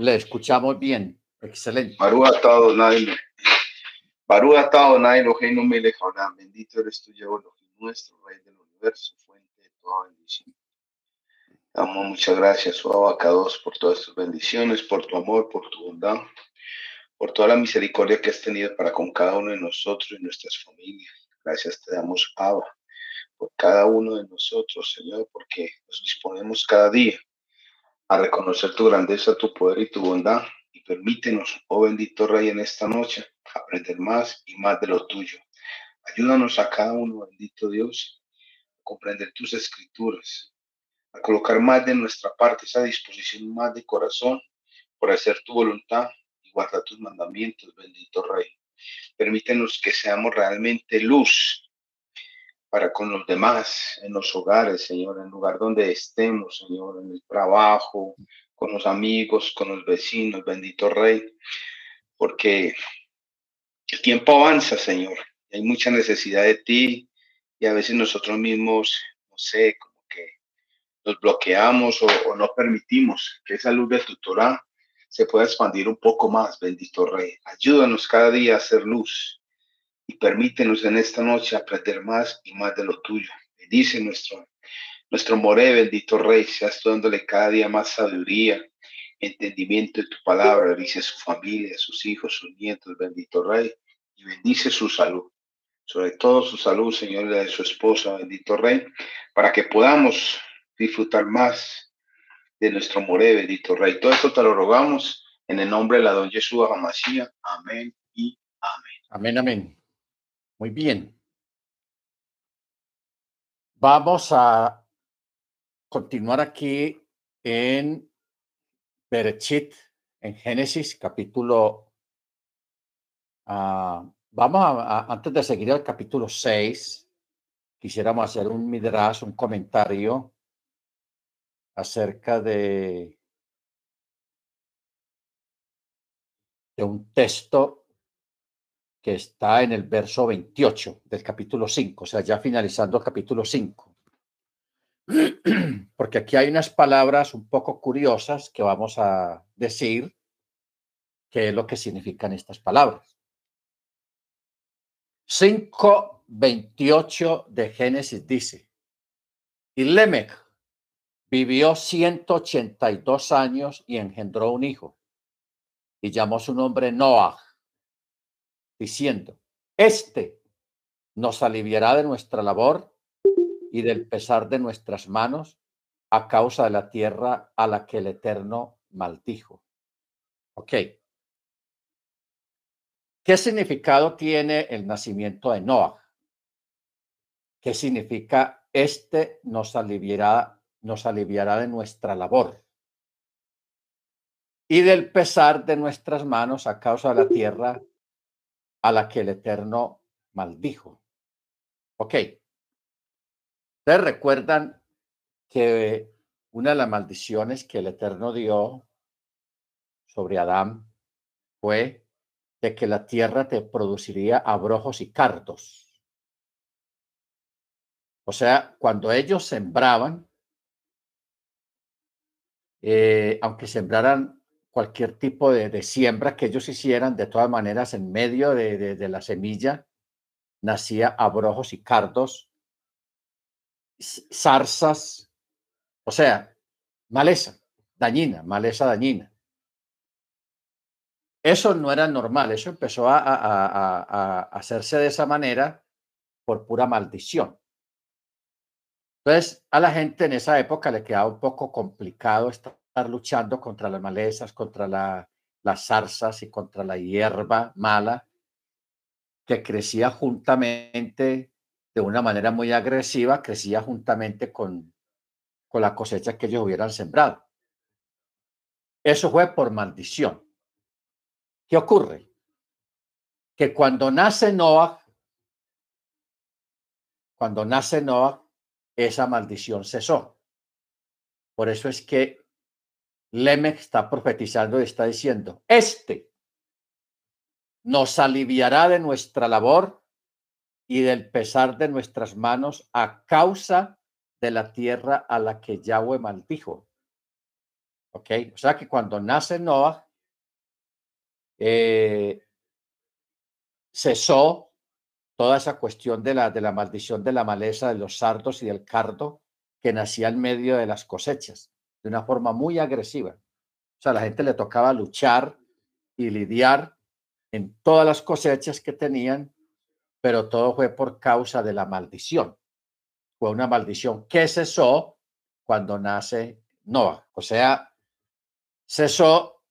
Le escuchamos bien. Excelente. Baruch atah Adonai, Baruch atah Adonai Eloheinu melech haolam. Bendito eres tú, Elohim, nuestro Rey del universo, fuente de toda bendición. Damos muchas gracias, oh Abacados, por todas tus bendiciones, por tu amor, por tu bondad, por toda la misericordia que has tenido para con cada uno de nosotros y nuestras familias. Gracias te damos, Abba, por cada uno de nosotros, Señor, porque nos disponemos cada día a reconocer tu grandeza, tu poder y tu bondad. Y permítenos, oh bendito Rey, en esta noche, aprender más y más de lo tuyo. Ayúdanos a cada uno, bendito Dios, a comprender tus escrituras, a colocar más de nuestra parte, esa disposición más de corazón por hacer tu voluntad y guardar tus mandamientos, bendito Rey. Permítenos que seamos realmente luz para con los demás, en los hogares, Señor, en lugar donde estemos, Señor, en el trabajo, con los amigos, con los vecinos, bendito Rey, porque el tiempo avanza, Señor, hay mucha necesidad de ti y a veces nosotros mismos, no sé, como que nos bloqueamos o, no permitimos que esa luz de tu Torah se pueda expandir un poco más, bendito Rey. Ayúdanos cada día a hacer luz, y permítenos en esta noche aprender más y más de lo tuyo. Bendice nuestro, nuestro bendito Rey, seas tú dándole cada día más sabiduría, entendimiento de tu palabra, bendice a su familia, a sus hijos, sus nietos, bendito Rey, y bendice su salud, sobre todo su salud, Señor, de su esposa, bendito Rey, para que podamos disfrutar más de nuestro More, bendito Rey. Todo esto te lo rogamos en el nombre de la don Jesús Amasía. Amén y amén. Amén, amén. Muy bien. Vamos a continuar aquí en Berechit, en Génesis, capítulo. Uh, vamos a, antes de seguir al capítulo 6, quisiéramos hacer un midrash, un comentario acerca de un texto que está en el verso 28 del capítulo 5, o sea, ya finalizando el capítulo 5. Porque aquí hay unas palabras un poco curiosas que vamos a decir qué es lo que significan estas palabras. 5.28 de Génesis dice, y Lemech vivió 182 años y engendró un hijo, y llamó su nombre Noah diciendo, este nos aliviará de nuestra labor y del pesar de nuestras manos a causa de la tierra a la que el Eterno maldijo. Ok. ¿Qué significado tiene el nacimiento de Noah? ¿Qué significa este nos aliviará, nos aliviará de nuestra labor? Y del pesar de nuestras manos a causa de la tierra a la que el Eterno maldijo. Ok. Ustedes recuerdan que una de las maldiciones que el Eterno dio sobre Adán fue de que la tierra te produciría abrojos y cardos. O sea, cuando ellos sembraban, eh, aunque sembraran cualquier tipo de, siembra que ellos hicieran, de todas maneras, en medio de, la semilla nacía abrojos y cardos, zarzas, o sea, maleza dañina, maleza dañina. Eso no era normal, eso empezó a, a hacerse de esa manera por pura maldición. Entonces, a la gente en esa época le quedaba un poco complicado estar luchando contra las malezas, contra las zarzas y contra la hierba mala que crecía juntamente de una manera muy agresiva, crecía juntamente con, con la cosecha que ellos hubieran sembrado. Eso fue por maldición. ¿Qué ocurre? Que cuando nace Noah, cuando nace Noah, esa maldición cesó. Por eso es que Lemech está profetizando y está diciendo, este nos aliviará de nuestra labor y del pesar de nuestras manos a causa de la tierra a la que Yahweh maldijo. ¿Ok? O sea que cuando nace Noah, eh, cesó toda esa cuestión de la, de la maldición de la maleza, de los sardos y del cardo que nacía en medio de las cosechas, de una forma muy agresiva. O sea, a la gente le tocaba luchar y lidiar en todas las cosechas que tenían, pero todo fue por causa de la maldición. Fue una maldición que cesó cuando nace Noah. O sea, cesó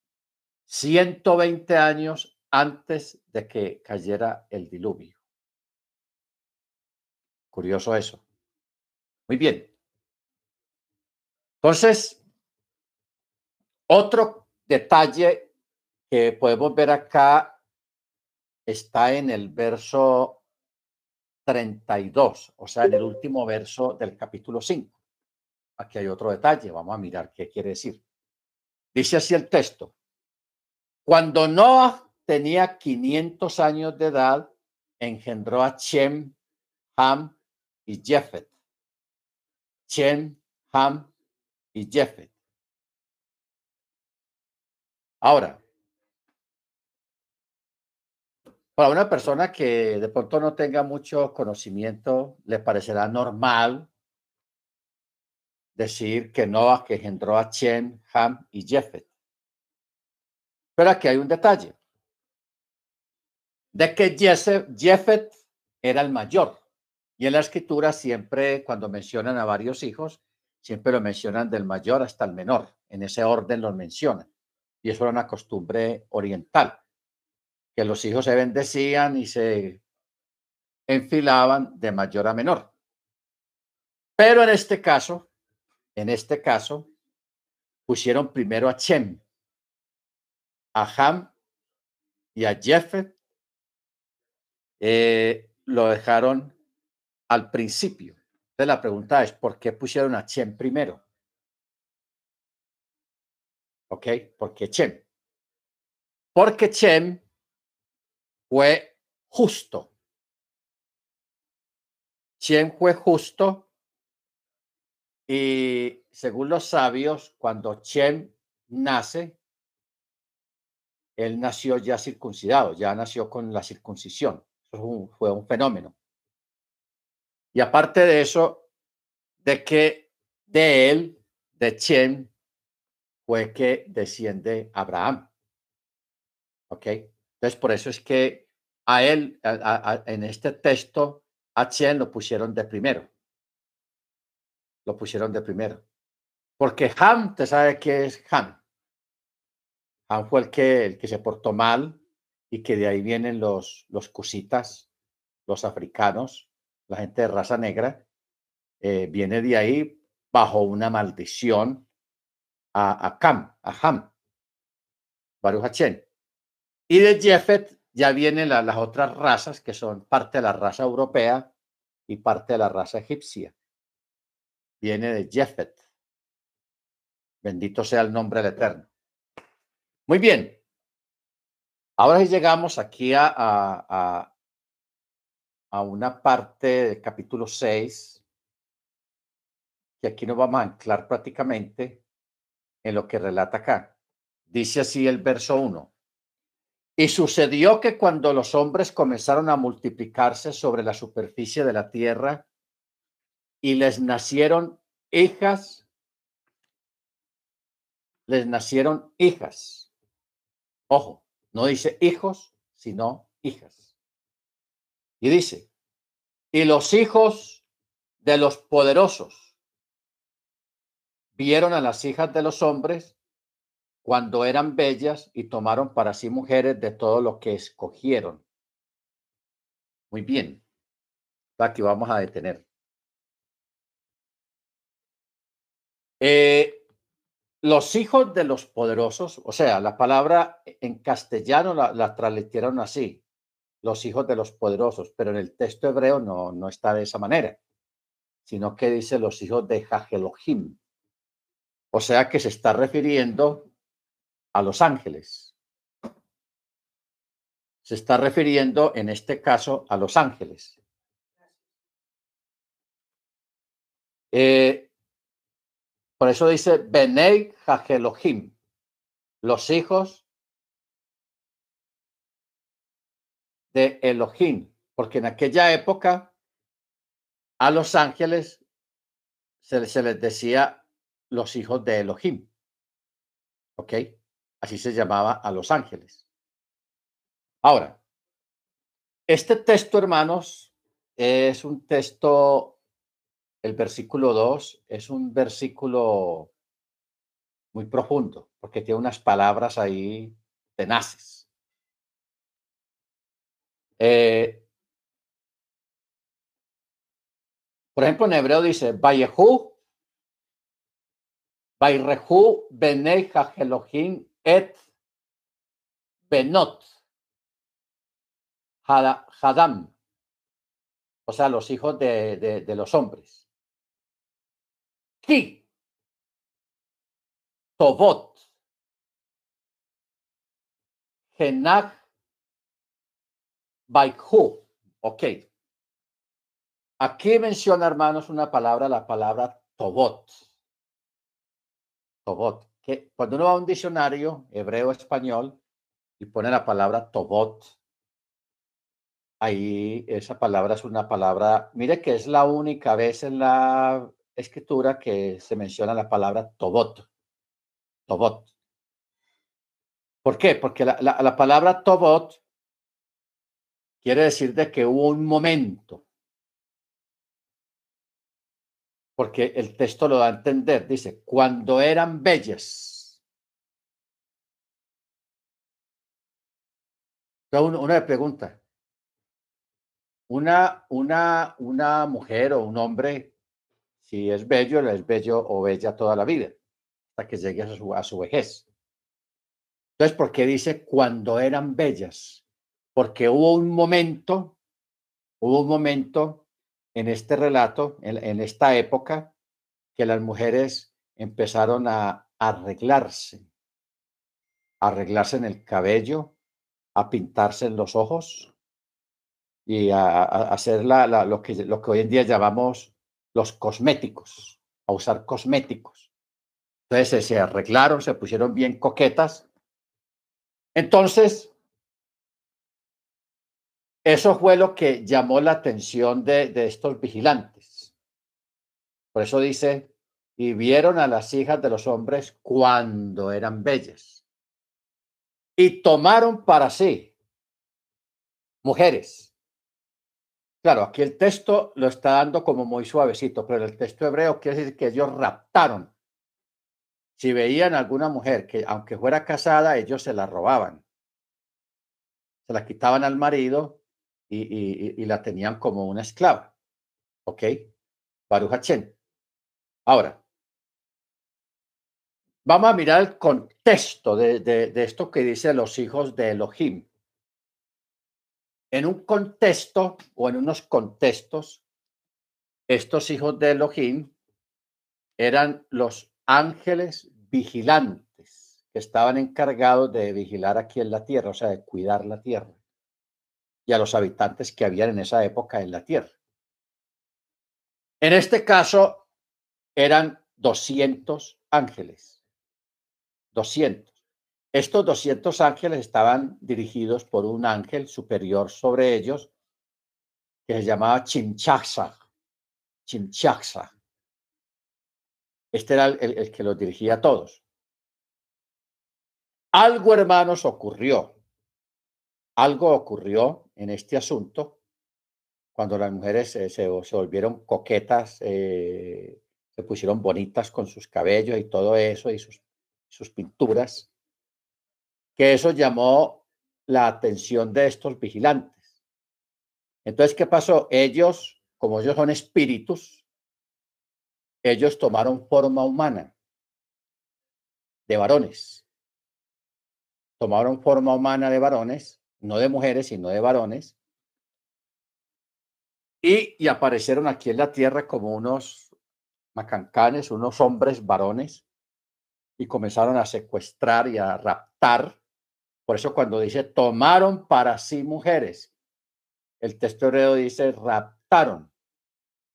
120 años antes de que cayera el diluvio. Curioso eso. Muy bien. Entonces, otro detalle que podemos ver acá está en el verso 32, o sea, en el último verso del capítulo 5. Aquí hay otro detalle, vamos a mirar qué quiere decir. Dice así el texto. Cuando Noah tenía 500 años de edad, engendró a Chem, Ham y Jefet. Chem, Ham y Jefet. Ahora, para una persona que de pronto no tenga mucho conocimiento, le parecerá normal decir que Noah que engendró a Chen, Ham y Jefet. Pero aquí hay un detalle. De que Jefet era el mayor. Y en la escritura siempre, cuando mencionan a varios hijos, siempre lo mencionan del mayor hasta el menor. En ese orden lo mencionan. Y eso era una costumbre oriental, que los hijos se bendecían y se enfilaban de mayor a menor. Pero en este caso, en este caso, pusieron primero a Chem, a Ham y a Jefet. Eh, lo dejaron al principio. Entonces la pregunta es, ¿por qué pusieron a Chem primero? ¿Ok? ¿Por qué Chem? Porque Chem fue justo. Chem fue justo y según los sabios, cuando Chem nace, él nació ya circuncidado, ya nació con la circuncisión. Eso fue un fenómeno. Y aparte de eso, de que de él, de Chem, fue que desciende Abraham. ¿Ok? Entonces, por eso es que a él, en este texto, a Chem lo pusieron de primero. Lo pusieron de primero. Porque Ham, ¿te sabe qué es Ham? Ham fue el que, el que se portó mal y que de ahí vienen los, los cusitas, los africanos, la gente de raza negra, eh, viene de ahí bajo una maldición a, a Cam, a Ham, Baruch Y de Jefet ya vienen las otras razas que son parte de la raza europea y parte de la raza egipcia. Viene de Jefet. Bendito sea el nombre del Eterno. Muy bien. Ahora llegamos aquí a, a, a una parte del capítulo 6, que aquí nos vamos a anclar prácticamente en lo que relata acá. Dice así el verso 1. Y sucedió que cuando los hombres comenzaron a multiplicarse sobre la superficie de la tierra y les nacieron hijas, les nacieron hijas. Ojo, no dice hijos, sino hijas. Y dice, y los hijos de los poderosos vieron a las hijas de los hombres cuando eran bellas y tomaron para sí mujeres de todo lo que escogieron. Muy bien. Aquí vamos a detener. Eh, los hijos de los poderosos, o sea, la palabra en castellano la, la así, los hijos de los poderosos, pero en el texto hebreo no, no está de esa manera, sino que dice los hijos de Jajelohim. O sea que se está refiriendo a los ángeles. Se está refiriendo en este caso a los ángeles. Eh, Por eso dice Benei Hajelohim, los hijos de Elohim, porque en aquella época a los ángeles se, se les decía los hijos de Elohim. ¿Ok? Así se llamaba a los ángeles. Ahora, este texto, hermanos, es un texto, el versículo 2 es un versículo muy profundo, porque tiene unas palabras ahí tenaces. Eh, por ejemplo, en hebreo dice, Vayehu, Vayrehu, Benei Elohim et Benot. Hadam, o sea, los hijos de, los hombres. Ki, Tobot, Genak, Baikhu. Ok. Aquí menciona, hermanos, una palabra, la palabra Tobot. Tobot. Que cuando uno va a un diccionario hebreo-español y pone la palabra Tobot, ahí esa palabra es una palabra, mire que es la única vez en la escritura que se menciona la palabra tobot. Tobot. ¿Por qué? Porque la, la, palabra tobot quiere decir de que hubo un momento. Porque el texto lo da a entender. Dice, cuando eran bellas. Entonces uno, pregunta, una, una, una mujer o un hombre, si es bello, es bello o bella toda la vida, hasta que llegue a su, a su vejez. Entonces, ¿por qué dice cuando eran bellas? Porque hubo un momento, hubo un momento en este relato, en, esta época, que las mujeres empezaron a arreglarse, a arreglarse en el cabello, a pintarse en los ojos, y a, hacer lo, que, lo que hoy en día llamamos los cosméticos, a usar cosméticos. Entonces se arreglaron, se pusieron bien coquetas. Entonces, eso fue lo que llamó la atención de, estos vigilantes. Por eso dice, y vieron a las hijas de los hombres cuando eran bellas. Y tomaron para sí mujeres Claro, aquí el texto lo está dando como muy suavecito, pero el texto hebreo quiere decir que ellos raptaron. Si veían alguna mujer que, aunque fuera casada, ellos se la robaban. Se la quitaban al marido y, la tenían como una esclava. ¿Ok? Baruch Ahora, vamos a mirar el contexto de, de esto que dice los hijos de Elohim en un contexto o en unos contextos, estos hijos de Elohim eran los ángeles vigilantes que estaban encargados de vigilar aquí en la tierra, o sea, de cuidar la tierra y a los habitantes que habían en esa época en la tierra. En este caso, eran 200 ángeles. 200. Estos 200 ángeles estaban dirigidos por un ángel superior sobre ellos que se llamaba Chimchaxa. Chimchaxa. Este era el, que los dirigía a todos. Algo, hermanos, ocurrió. Algo ocurrió en este asunto cuando las mujeres se, volvieron coquetas, eh, se pusieron bonitas con sus cabellos y todo eso y sus, sus pinturas que eso llamó la atención de estos vigilantes. Entonces, ¿qué pasó? Ellos, como ellos son espíritus, ellos tomaron forma humana de varones. Tomaron forma humana de varones, no de mujeres, sino de varones. Y, aparecieron aquí en la tierra como unos macancanes, unos hombres varones, y comenzaron a secuestrar y a raptar por eso cuando dice tomaron para sí mujeres, el texto dice raptaron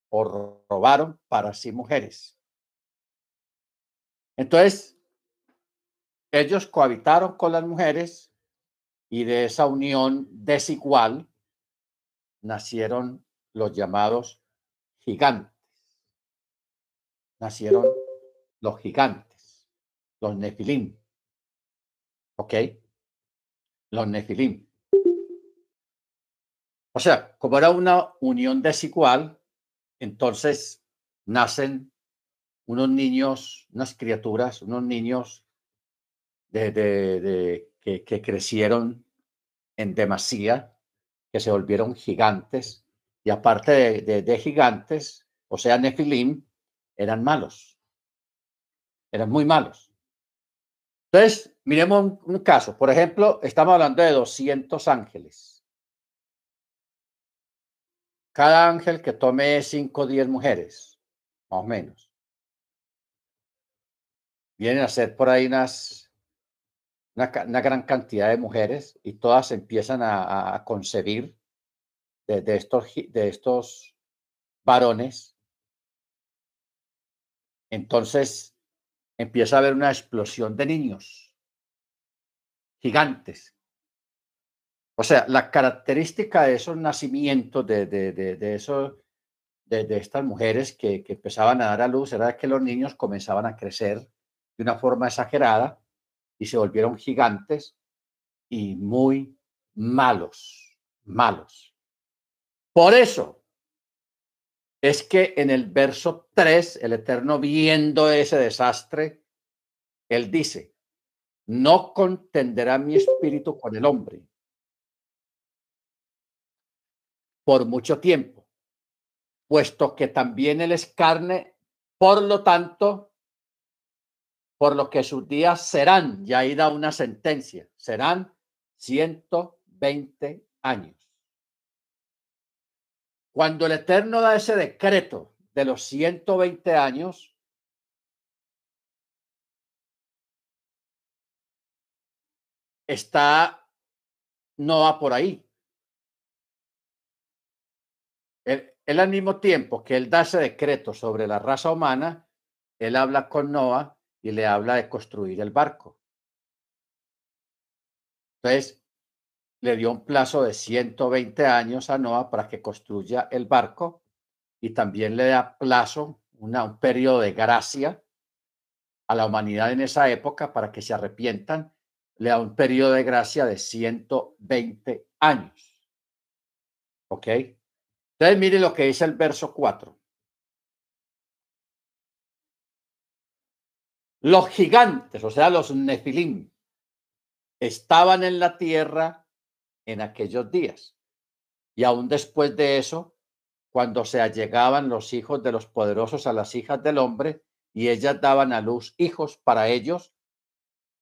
o robaron para sí mujeres. Entonces, ellos cohabitaron con las mujeres y de esa unión desigual nacieron los llamados gigantes. Nacieron los gigantes, los nefilim. ¿Ok? Los nefilim. O sea, como era una unión desigual, entonces nacen unos niños, unas criaturas, unos niños de, que, crecieron en demasía, que se volvieron gigantes, y aparte de, gigantes, o sea, Nefilim, eran malos, eran muy malos. Entonces, miremos un, caso. Por ejemplo, estamos hablando de 200 ángeles. Cada ángel que tome 5 o 10 mujeres, más o menos. Vienen a ser por ahí unas, una, gran cantidad de mujeres y todas empiezan a, concebir de, estos, de estos varones. Entonces empieza a haber una explosión de niños gigantes. O sea, la característica de esos nacimientos, de, de, de, esos, de, estas mujeres que, que empezaban a dar a luz, era que los niños comenzaban a crecer de una forma exagerada y se volvieron gigantes y muy malos, malos. Por eso es que en el verso 3, el Eterno viendo ese desastre, él dice, no contenderá mi espíritu con el hombre por mucho tiempo, puesto que también él es carne, por lo tanto, por lo que sus días serán, ya ahí da una sentencia, serán 120 años. Cuando el Eterno da ese decreto de los 120 años, está, no por ahí. Él, al mismo tiempo que él da ese decreto sobre la raza humana, él habla con Noah y le habla de construir el barco. Entonces, le dio un plazo de 120 años a Noah para que construya el barco y también le da plazo, una, un periodo de gracia a la humanidad en esa época para que se arrepientan, le da un periodo de gracia de 120 años. ¿Ok? Entonces, mire lo que dice el verso 4. Los gigantes, o sea, los nefilim, estaban en la tierra en aquellos días. Y aún después de eso, cuando se allegaban los hijos de los poderosos a las hijas del hombre y ellas daban a luz hijos para ellos,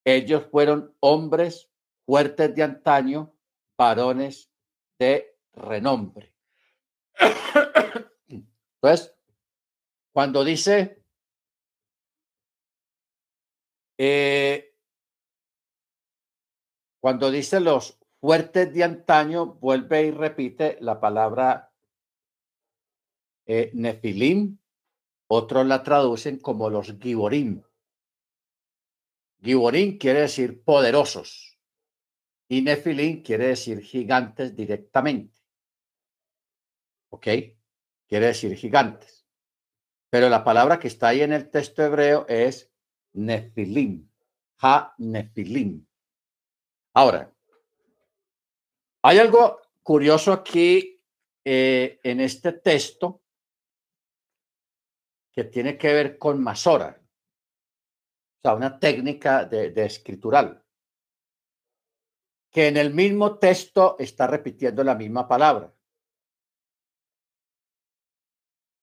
ellos fueron hombres fuertes de antaño, varones de renombre. Entonces, cuando dice eh, cuando dice los fuertes de antaño, vuelve y repite la palabra eh, nefilim, otros la traducen como los giborim. Giborim quiere decir poderosos y nefilim quiere decir gigantes directamente. ¿Ok? Quiere decir gigantes. Pero la palabra que está ahí en el texto hebreo es Nefilim. Ha Nefilim. Ahora, hay algo curioso aquí eh, en este texto que tiene que ver con Masora, o sea, una técnica de, de escritural, que en el mismo texto está repitiendo la misma palabra.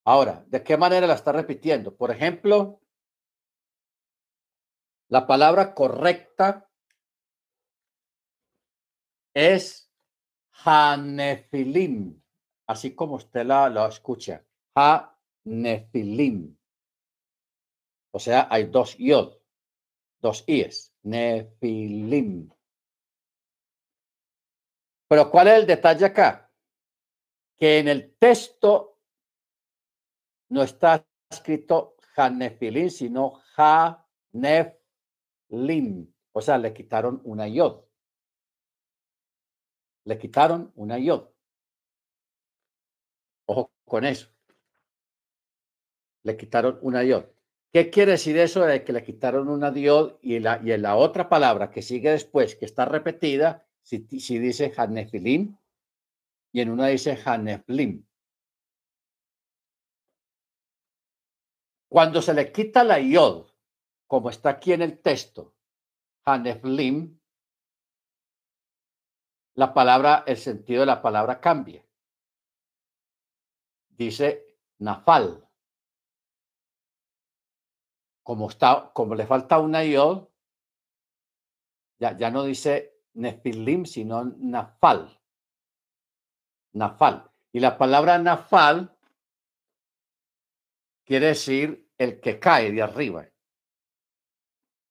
Ahora, ¿de qué manera la está repitiendo? Por ejemplo, la palabra correcta es Hanefilim, así como usted la, escucha. Hanefilim. O sea, hay dos yod, dos ies. Nefilim. Pero ¿cuál es el detalle acá? Que en el texto no está escrito Hanefilim, sino Ha Neflim. O sea, le quitaron una yod. Le quitaron una yod. Ojo con eso. Le quitaron una yod. ¿Qué quiere decir eso de que le quitaron una diod y, la, y en la otra palabra que sigue después, que está repetida, si, si dice Hanefilim y en una dice Haneflim? Cuando se le quita la yod, como está aquí en el texto, Haneflim, la palabra, el sentido de la palabra cambia. Dice Nafal como, está, como le falta una yod, ya, ya no dice Nefilim, sino Nafal. Nafal. Y la palabra Nafal quiere decir el que cae de arriba.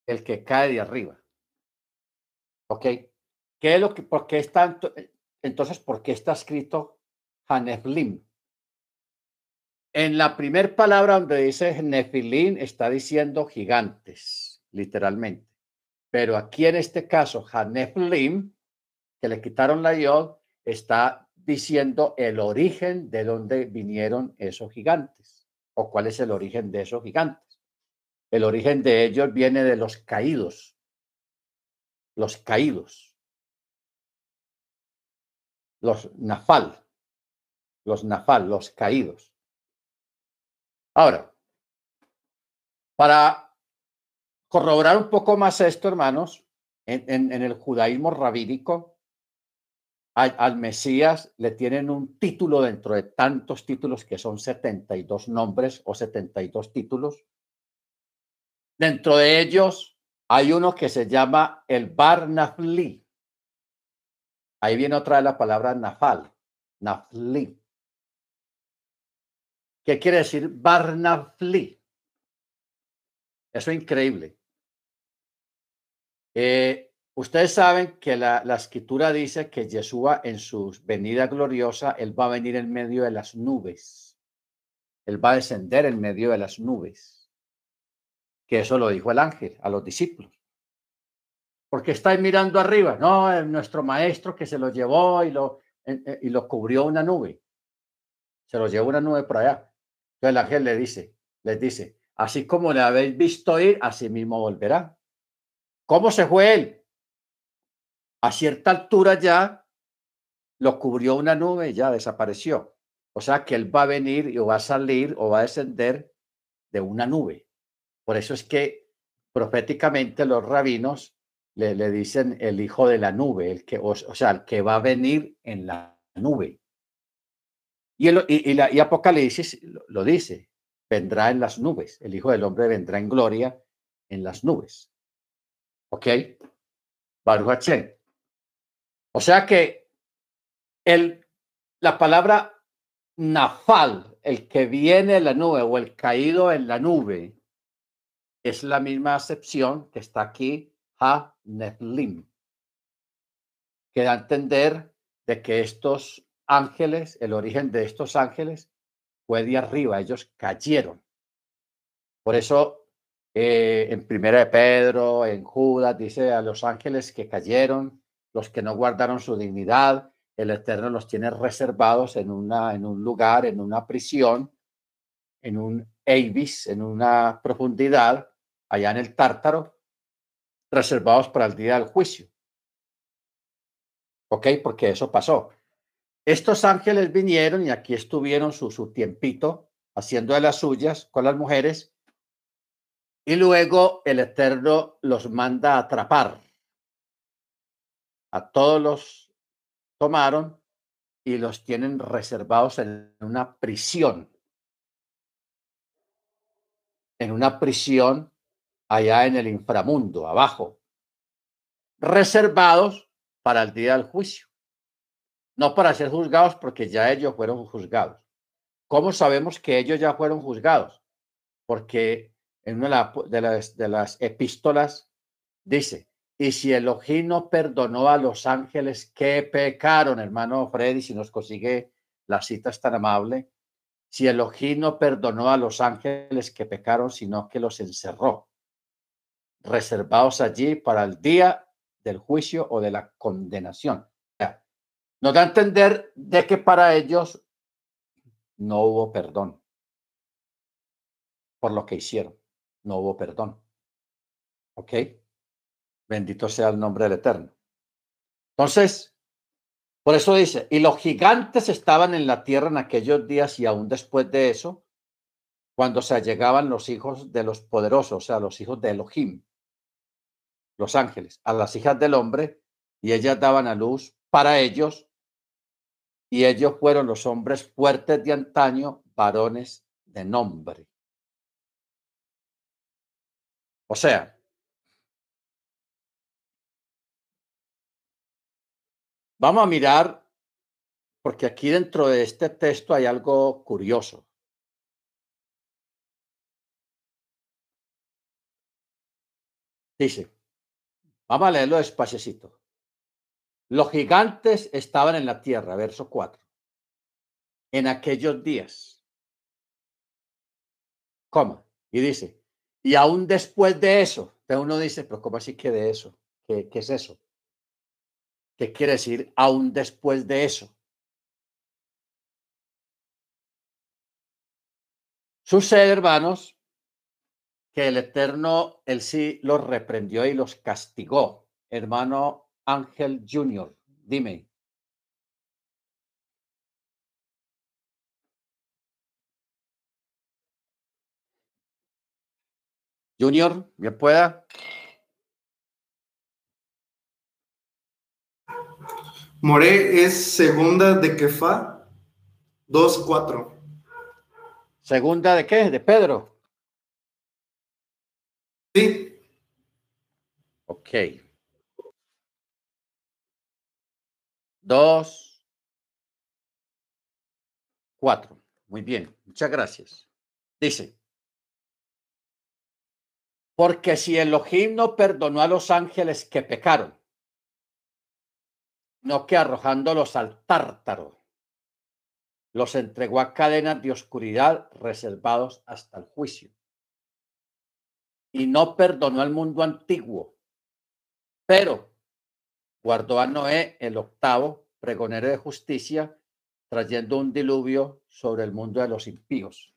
El que cae de arriba. ¿Ok? ¿Qué es lo que, por qué está, entonces, por qué está escrito Haneflim? En la primera palabra donde dice Nefilín está diciendo gigantes, literalmente. Pero aquí en este caso, Haneflim, que le quitaron la yod, está diciendo el origen de dónde vinieron esos gigantes o cuál es el origen de esos gigantes. El origen de ellos viene de los caídos, los caídos, los nafal, los nafal, los caídos. Ahora, para corroborar un poco más esto, hermanos, en, el judaísmo rabínico, al, Mesías le tienen un título dentro de tantos títulos que son 72 nombres o 72 títulos. Dentro de ellos hay uno que se llama el Bar Nafli. Ahí viene otra de la palabra Nafal, Nafli. ¿Qué quiere decir Barnafli? Eso es increíble. Eh, ustedes saben que la, la, escritura dice que Yeshua en su venida gloriosa, Él va a venir en medio de las nubes. Él va a descender en medio de las nubes. Que eso lo dijo el ángel a los discípulos. Porque estáis mirando arriba. No, nuestro maestro que se lo llevó y lo, y lo cubrió una nube. Se lo llevó una nube por allá. Entonces el ángel le dice, les dice, así como le habéis visto ir, así mismo volverá. ¿Cómo se fue él? A cierta altura ya lo cubrió una nube y ya desapareció. O sea que él va a venir o va a salir o va a descender de una nube. Por eso es que proféticamente los rabinos le, le dicen el hijo de la nube, el que, o, sea, el que va a venir en la nube. Y, la, Apocalipsis lo, dice, vendrá en las nubes, el Hijo del Hombre vendrá en gloria en las nubes. ¿Ok? Baruch O sea que el, la palabra nafal, el que viene en la nube o el caído en la nube, es la misma acepción que está aquí, ha neflim, que da a entender de que estos ángeles, el origen de estos ángeles fue de arriba, ellos cayeron. Por eso eh, en Primera de Pedro, en Judas, dice a los ángeles que cayeron, los que no guardaron su dignidad, el Eterno los tiene reservados en, una, en un lugar, en una prisión, en un Avis, en una profundidad, allá en el Tártaro, reservados para el día del juicio. ¿Ok? Porque eso pasó. Estos ángeles vinieron y aquí estuvieron su, su tiempito haciendo de las suyas con las mujeres y luego el Eterno los manda a atrapar. A todos los tomaron y los tienen reservados en una prisión. En una prisión allá en el inframundo, abajo. Reservados para el día del juicio no para ser juzgados porque ya ellos fueron juzgados. ¿Cómo sabemos que ellos ya fueron juzgados? Porque en una de las, epístolas dice, y si Elohim no perdonó a los ángeles que pecaron, hermano Freddy, si nos consigue la cita es tan amable, si Elohim no perdonó a los ángeles que pecaron, sino que los encerró. Reservados allí para el día del juicio o de la condenación. nos da a entender de que para ellos no hubo perdón por lo que hicieron. No hubo perdón. ¿Ok? Bendito sea el nombre del Eterno. Entonces, por eso dice, y los gigantes estaban en la tierra en aquellos días y aún después de eso, cuando se allegaban los hijos de los poderosos, o sea, los hijos de Elohim, los ángeles, a las hijas del hombre, y ellas daban a luz para ellos, y ellos fueron los hombres fuertes de antaño, varones de nombre. O sea, vamos a mirar, porque aquí dentro de este texto hay algo curioso. Dice, vamos a leerlo despaciecito. Los gigantes estaban en la tierra, verso 4. En aquellos días. Coma. Y dice, y aún después de eso, uno dice, pero ¿cómo así que de eso? ¿Qué, qué es eso? ¿Qué quiere decir aún después de eso? Sucede, hermanos, que el Eterno, él sí los reprendió y los castigó. Hermano Ángel Junior, dime. Junior, ¿me pueda? More es segunda de Kefa 2.4. ¿Segunda de qué? ¿De Pedro? Sí. Ok. Dos. Cuatro. Muy bien. Muchas gracias. Dice. Porque si Elohim no perdonó a los ángeles que pecaron, no que arrojándolos al tártaro, los entregó a cadenas de oscuridad reservados hasta el juicio. Y no perdonó al mundo antiguo, pero guardó a Noé el octavo, pregonero de justicia, trayendo un diluvio sobre el mundo de los impíos.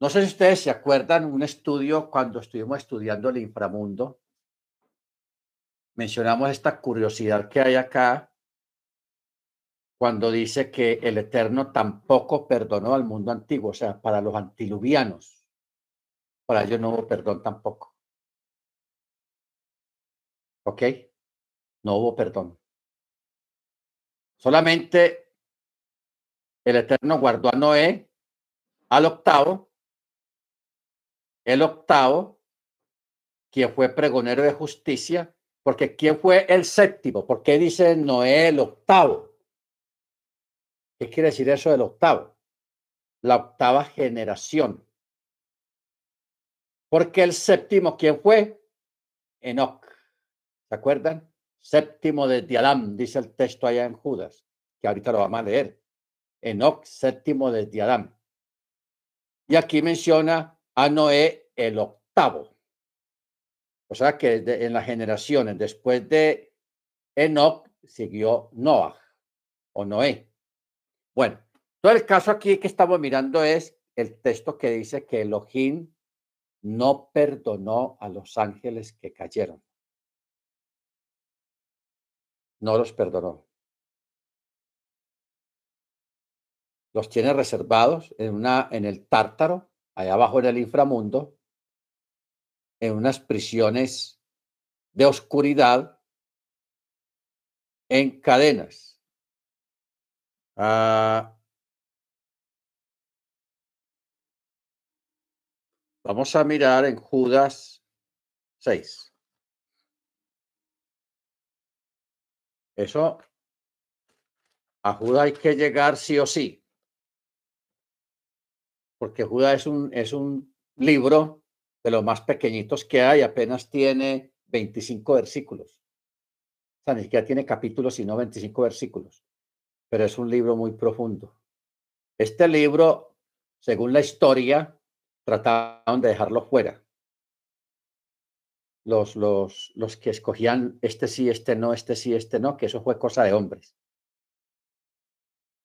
No sé si ustedes se acuerdan un estudio cuando estuvimos estudiando el inframundo. Mencionamos esta curiosidad que hay acá cuando dice que el Eterno tampoco perdonó al mundo antiguo, o sea, para los antiluvianos. Para ellos no hubo perdón tampoco. ¿Ok? No hubo perdón. Solamente el Eterno guardó a Noé al octavo el octavo, quien fue pregonero de justicia, porque ¿quién fue el séptimo? ¿Por qué dice Noé el octavo? ¿Qué quiere decir eso del octavo? La octava generación. Porque el séptimo, ¿quién fue? Enoch. ¿Se acuerdan? Séptimo de Adán, dice el texto allá en Judas, que ahorita lo vamos a leer. Enoch, séptimo de Adán. Y aquí menciona a Noé el octavo. O sea que en las generaciones después de Enoch siguió Noah o Noé. Bueno, todo el caso aquí que estamos mirando es el texto que dice que Elohim no perdonó a los ángeles que cayeron. No los perdonó. Los tiene reservados en, una, en el tártaro allá abajo en el inframundo, en unas prisiones de oscuridad, en cadenas. Ah, vamos a mirar en Judas 6. Eso, a Judas hay que llegar sí o sí porque Judas es un, es un libro de los más pequeñitos que hay, apenas tiene 25 versículos. O sea, ni siquiera tiene capítulos, sino 25 versículos. Pero es un libro muy profundo. Este libro, según la historia, trataron de dejarlo fuera. los, los, los que escogían este sí, este no, este sí, este no, que eso fue cosa de hombres.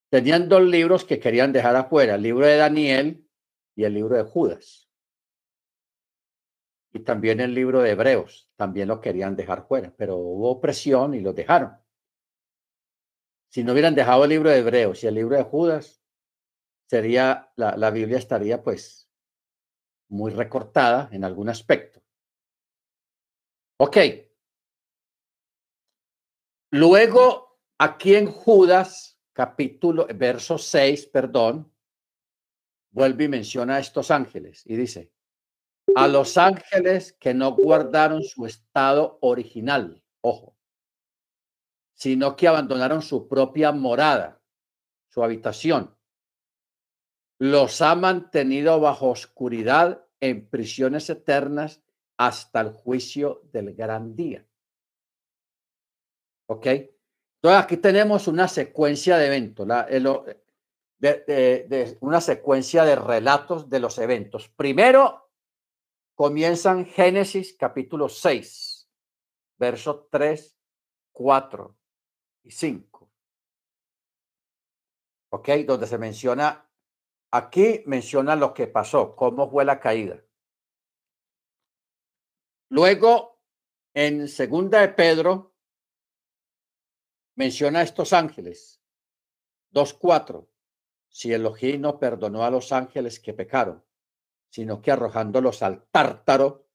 Tenían dos libros que querían dejar afuera, el libro de Daniel y el libro de Judas. Y también el libro de Hebreos, también lo querían dejar fuera, pero hubo presión y lo dejaron. Si no hubieran dejado el libro de Hebreos y el libro de Judas, sería, la, la Biblia estaría pues muy recortada en algún aspecto. Ok. Luego, aquí en Judas, capítulo, verso 6, perdón, vuelve y menciona a estos ángeles y dice, a los ángeles que no guardaron su estado original, ojo, sino que abandonaron su propia morada, su habitación. Los ha mantenido bajo oscuridad en prisiones eternas hasta el juicio del gran día. ¿Ok? Entonces aquí tenemos una secuencia de eventos, la, de, una secuencia de relatos de los eventos. Primero comienzan Génesis capítulo 6, versos 3, 4 y 5. ¿Ok? Donde se menciona, aquí menciona lo que pasó, cómo fue la caída. Luego, en segunda de Pedro, menciona estos ángeles. 2.4. Si Elohim no perdonó a los ángeles que pecaron, sino que arrojándolos al tártaro,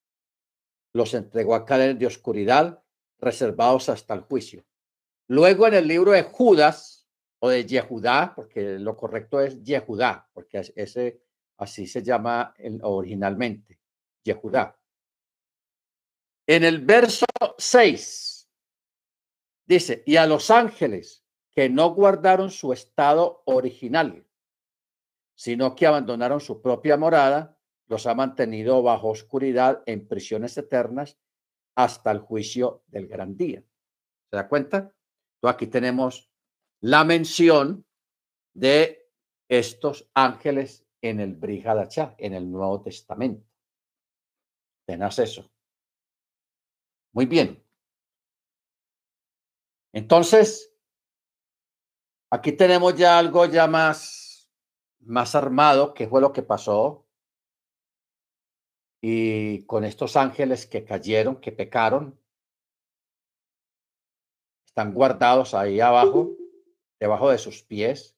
los entregó a cadenas de oscuridad, reservados hasta el juicio. Luego en el libro de Judas, o de Yehudá, porque lo correcto es Yehudá, porque ese así se llama originalmente, Yehudá. En el verso 6 dice, y a los ángeles que no guardaron su estado original, sino que abandonaron su propia morada, los ha mantenido bajo oscuridad en prisiones eternas hasta el juicio del gran día. ¿Se da cuenta? Entonces aquí tenemos la mención de estos ángeles en el Brihadachá, en el Nuevo Testamento. Tenás eso. Muy bien. Entonces, aquí tenemos ya algo ya más, más armado, que fue lo que pasó. Y con estos ángeles que cayeron, que pecaron, están guardados ahí abajo, debajo de sus pies,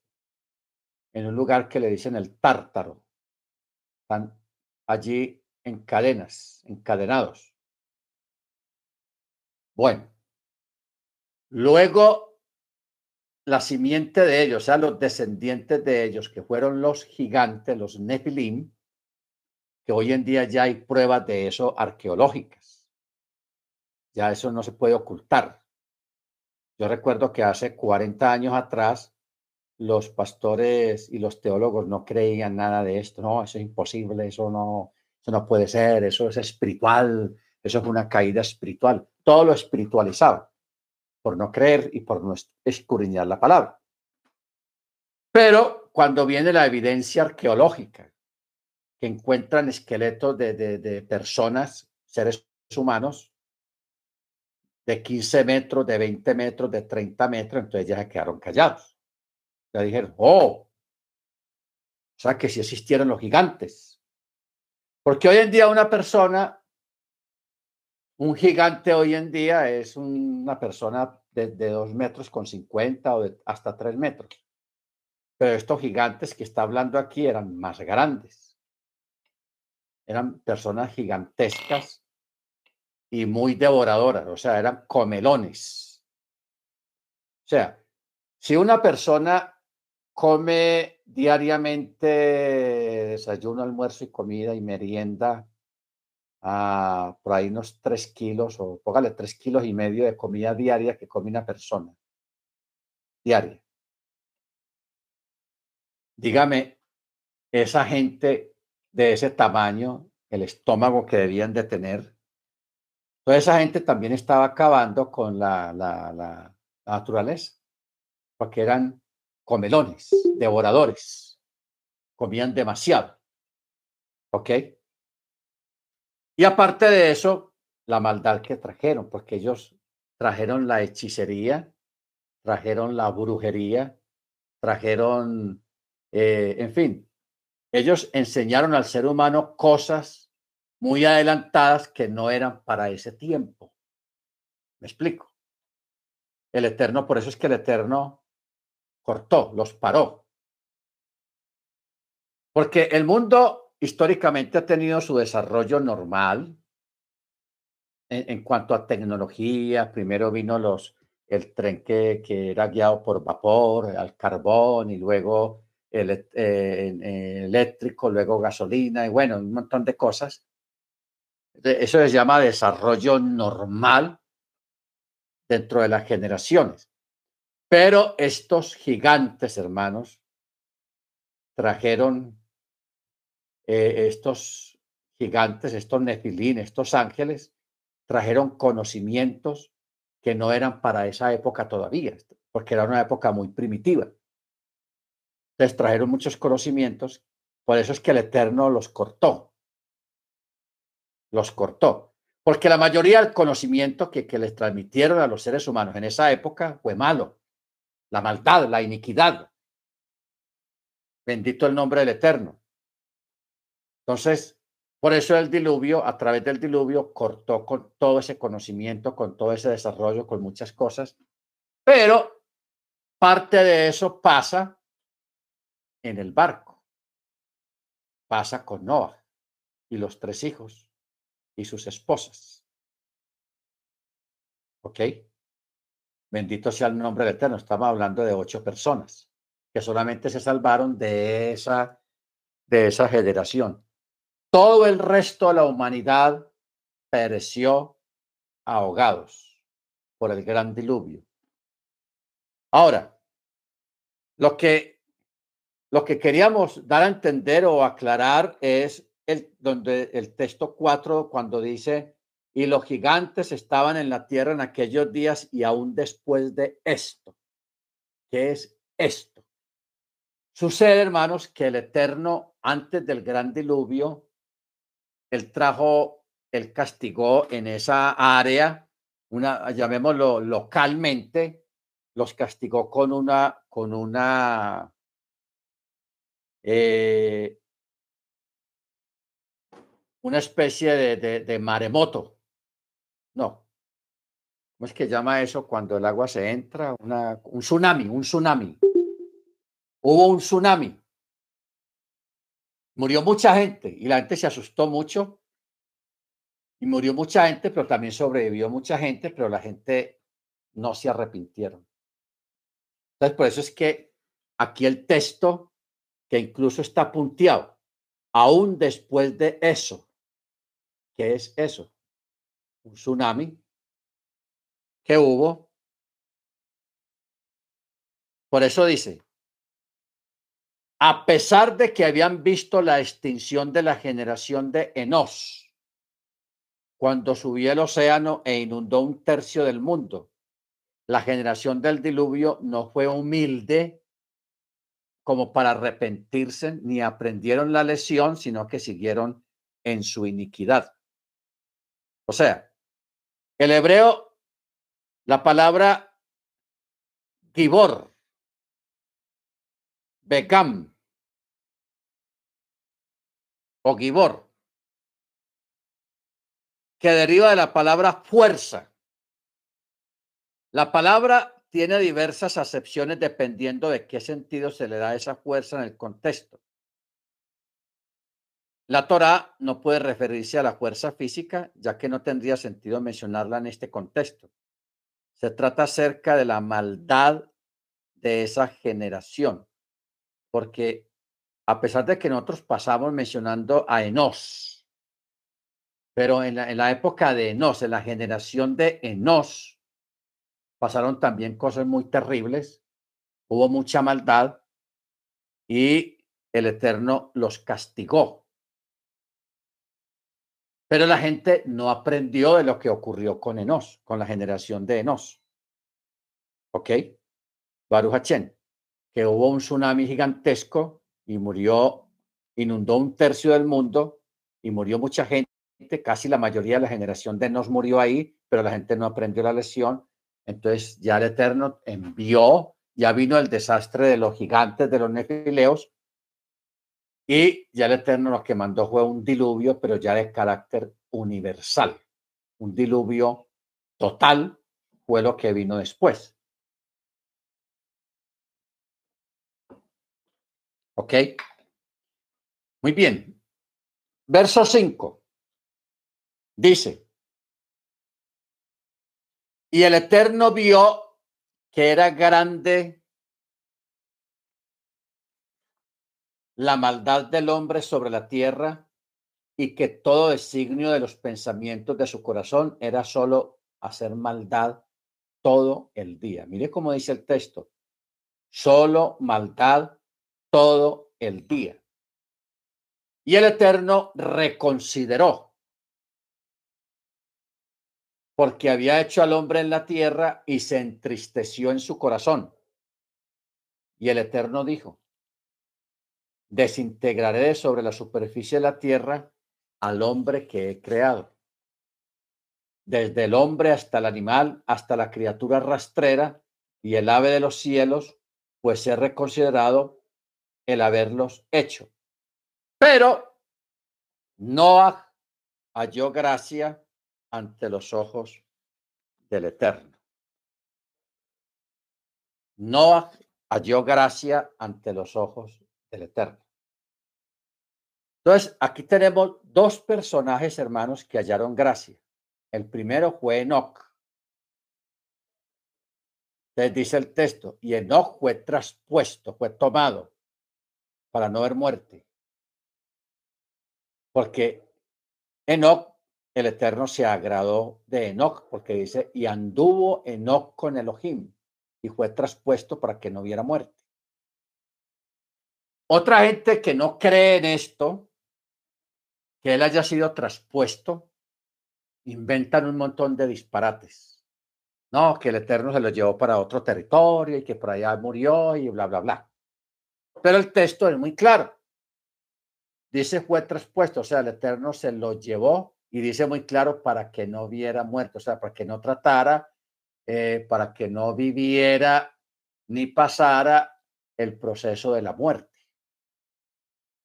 en un lugar que le dicen el tártaro. Están allí en cadenas, encadenados. Bueno, luego la simiente de ellos, o sea, los descendientes de ellos, que fueron los gigantes, los Nefilim, que hoy en día ya hay pruebas de eso arqueológicas. Ya eso no se puede ocultar. Yo recuerdo que hace 40 años atrás los pastores y los teólogos no creían nada de esto. No, eso es imposible, eso no, eso no puede ser, eso es espiritual, eso es una caída espiritual todo lo espiritualizaba, por no creer y por no escudriñar la palabra. Pero cuando viene la evidencia arqueológica, que encuentran esqueletos de, de, personas, seres humanos, de 15 metros, de 20 metros, de 30 metros, entonces ya se quedaron callados. Ya dijeron, oh, o sea que si existieron los gigantes. Porque hoy en día una persona un gigante hoy en día es una persona de, dos metros con cincuenta o hasta tres metros. Pero estos gigantes que está hablando aquí eran más grandes. Eran personas gigantescas y muy devoradoras, o sea, eran comelones. O sea, si una persona come diariamente desayuno, almuerzo y comida y merienda a por ahí unos tres kilos o póngale tres kilos y medio de comida diaria que come una persona. Diaria. Dígame, esa gente de ese tamaño, el estómago que debían de tener, toda esa gente también estaba acabando con la, la, naturaleza, porque eran comelones, devoradores, comían demasiado. ¿Ok? Y aparte de eso, la maldad que trajeron, porque ellos trajeron la hechicería, trajeron la brujería, trajeron, eh, en fin, ellos enseñaron al ser humano cosas muy adelantadas que no eran para ese tiempo. ¿Me explico? El Eterno, por eso es que el Eterno cortó, los paró. Porque el mundo históricamente ha tenido su desarrollo normal en, cuanto a tecnología. Primero vino los, el tren que, que era guiado por vapor, al carbón y luego el, eh, eléctrico, luego gasolina y bueno, un montón de cosas. Eso se llama desarrollo normal dentro de las generaciones. Pero estos gigantes, hermanos, trajeron eh, estos gigantes, estos nefilín, estos ángeles, trajeron conocimientos que no eran para esa época todavía, porque era una época muy primitiva. Les trajeron muchos conocimientos, por eso es que el Eterno los cortó. Los cortó. Porque la mayoría del conocimiento que, les transmitieron a los seres humanos en esa época fue malo. La maldad, la iniquidad. Bendito el nombre del Eterno. Entonces, por eso el diluvio, a través del diluvio, cortó con todo ese conocimiento, con todo ese desarrollo, con muchas cosas. Pero parte de eso pasa en el barco. Pasa con Noah y los tres hijos y sus esposas. ¿Ok? Bendito sea el nombre del Eterno. Estamos hablando de ocho personas que solamente se salvaron de esa, de esa generación. Todo el resto de la humanidad pereció ahogados por el gran diluvio. Ahora, lo que lo que queríamos dar a entender o aclarar es el, donde el texto 4, cuando dice, y los gigantes estaban en la tierra en aquellos días y aún después de esto. ¿Qué es esto? Sucede, hermanos, que el Eterno, antes del gran diluvio, él trajo, él castigó en esa área, una, llamémoslo localmente, los castigó con una, con una eh, una especie de, maremoto. No. ¿Cómo es que llama eso cuando el agua se entra? Un tsunami, un tsunami. Hubo un tsunami. Murió mucha gente y la gente se asustó mucho. Y murió mucha gente, pero también sobrevivió mucha gente, pero la gente no se arrepintieron. Entonces, por eso es que aquí el texto que incluso está punteado, aún después de eso. ¿Qué es eso? Un tsunami que hubo. Por eso dice, a pesar de que habían visto la extinción de la generación de Enos, cuando subió el océano e inundó un tercio del mundo, la generación del diluvio no fue humilde como para arrepentirse, ni aprendieron la lesión, sino que siguieron en su iniquidad. O sea, el hebreo, la palabra gibor, begam o gibor, que deriva de la palabra fuerza. La palabra tiene diversas acepciones dependiendo de qué sentido se le da esa fuerza en el contexto. La Torá no puede referirse a la fuerza física, ya que no tendría sentido mencionarla en este contexto. Se trata acerca de la maldad de esa generación, porque a pesar de que nosotros pasamos mencionando a Enos, pero en la, en la época de Enos, en la generación de Enos, pasaron también cosas muy terribles, hubo mucha maldad y el Eterno los castigó. Pero la gente no aprendió de lo que ocurrió con Enos, con la generación de Enos. ¿Ok? Baruch que hubo un tsunami gigantesco y murió, inundó un tercio del mundo y murió mucha gente casi la mayoría de la generación de nos murió ahí, pero la gente no aprendió la lección. Entonces ya el Eterno envió, ya vino el desastre de los gigantes, de los nefileos, y ya el Eterno lo que mandó fue un diluvio, pero ya de carácter universal. Un diluvio total fue lo que vino después. ¿Ok? Muy bien. Verso 5. Dice, y el Eterno vio que era grande la maldad del hombre sobre la tierra y que todo designio de los pensamientos de su corazón era solo hacer maldad todo el día. Mire cómo dice el texto, solo maldad todo el día. Y el Eterno reconsideró porque había hecho al hombre en la tierra y se entristeció en su corazón. Y el Eterno dijo, desintegraré sobre la superficie de la tierra al hombre que he creado. Desde el hombre hasta el animal, hasta la criatura rastrera y el ave de los cielos, pues he reconsiderado el haberlos hecho. Pero Noah halló gracia ante los ojos del Eterno. No halló gracia ante los ojos del Eterno. Entonces, aquí tenemos dos personajes, hermanos, que hallaron gracia. El primero fue Enoch. Entonces dice el texto, y Enoch fue traspuesto, fue tomado para no ver muerte. Porque Enoch el Eterno se agradó de Enoch, porque dice, y anduvo Enoch con Elohim, y fue traspuesto para que no hubiera muerte. Otra gente que no cree en esto, que él haya sido traspuesto, inventan un montón de disparates. No, que el Eterno se lo llevó para otro territorio y que por allá murió y bla, bla, bla. Pero el texto es muy claro. Dice fue traspuesto, o sea, el Eterno se lo llevó y dice muy claro para que no viera muerto, o sea, para que no tratara, eh, para que no viviera ni pasara el proceso de la muerte.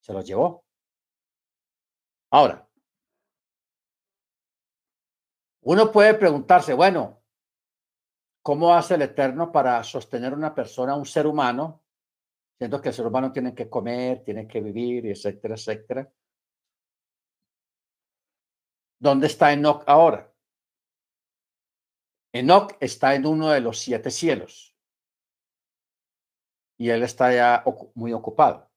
Se lo llevó. Ahora, uno puede preguntarse, bueno, ¿cómo hace el Eterno para sostener una persona, un ser humano, siendo que el ser humano tiene que comer, tiene que vivir, etcétera, etcétera? ¿Dónde está Enoch ahora? Enoch está en uno de los siete cielos y él está ya muy ocupado.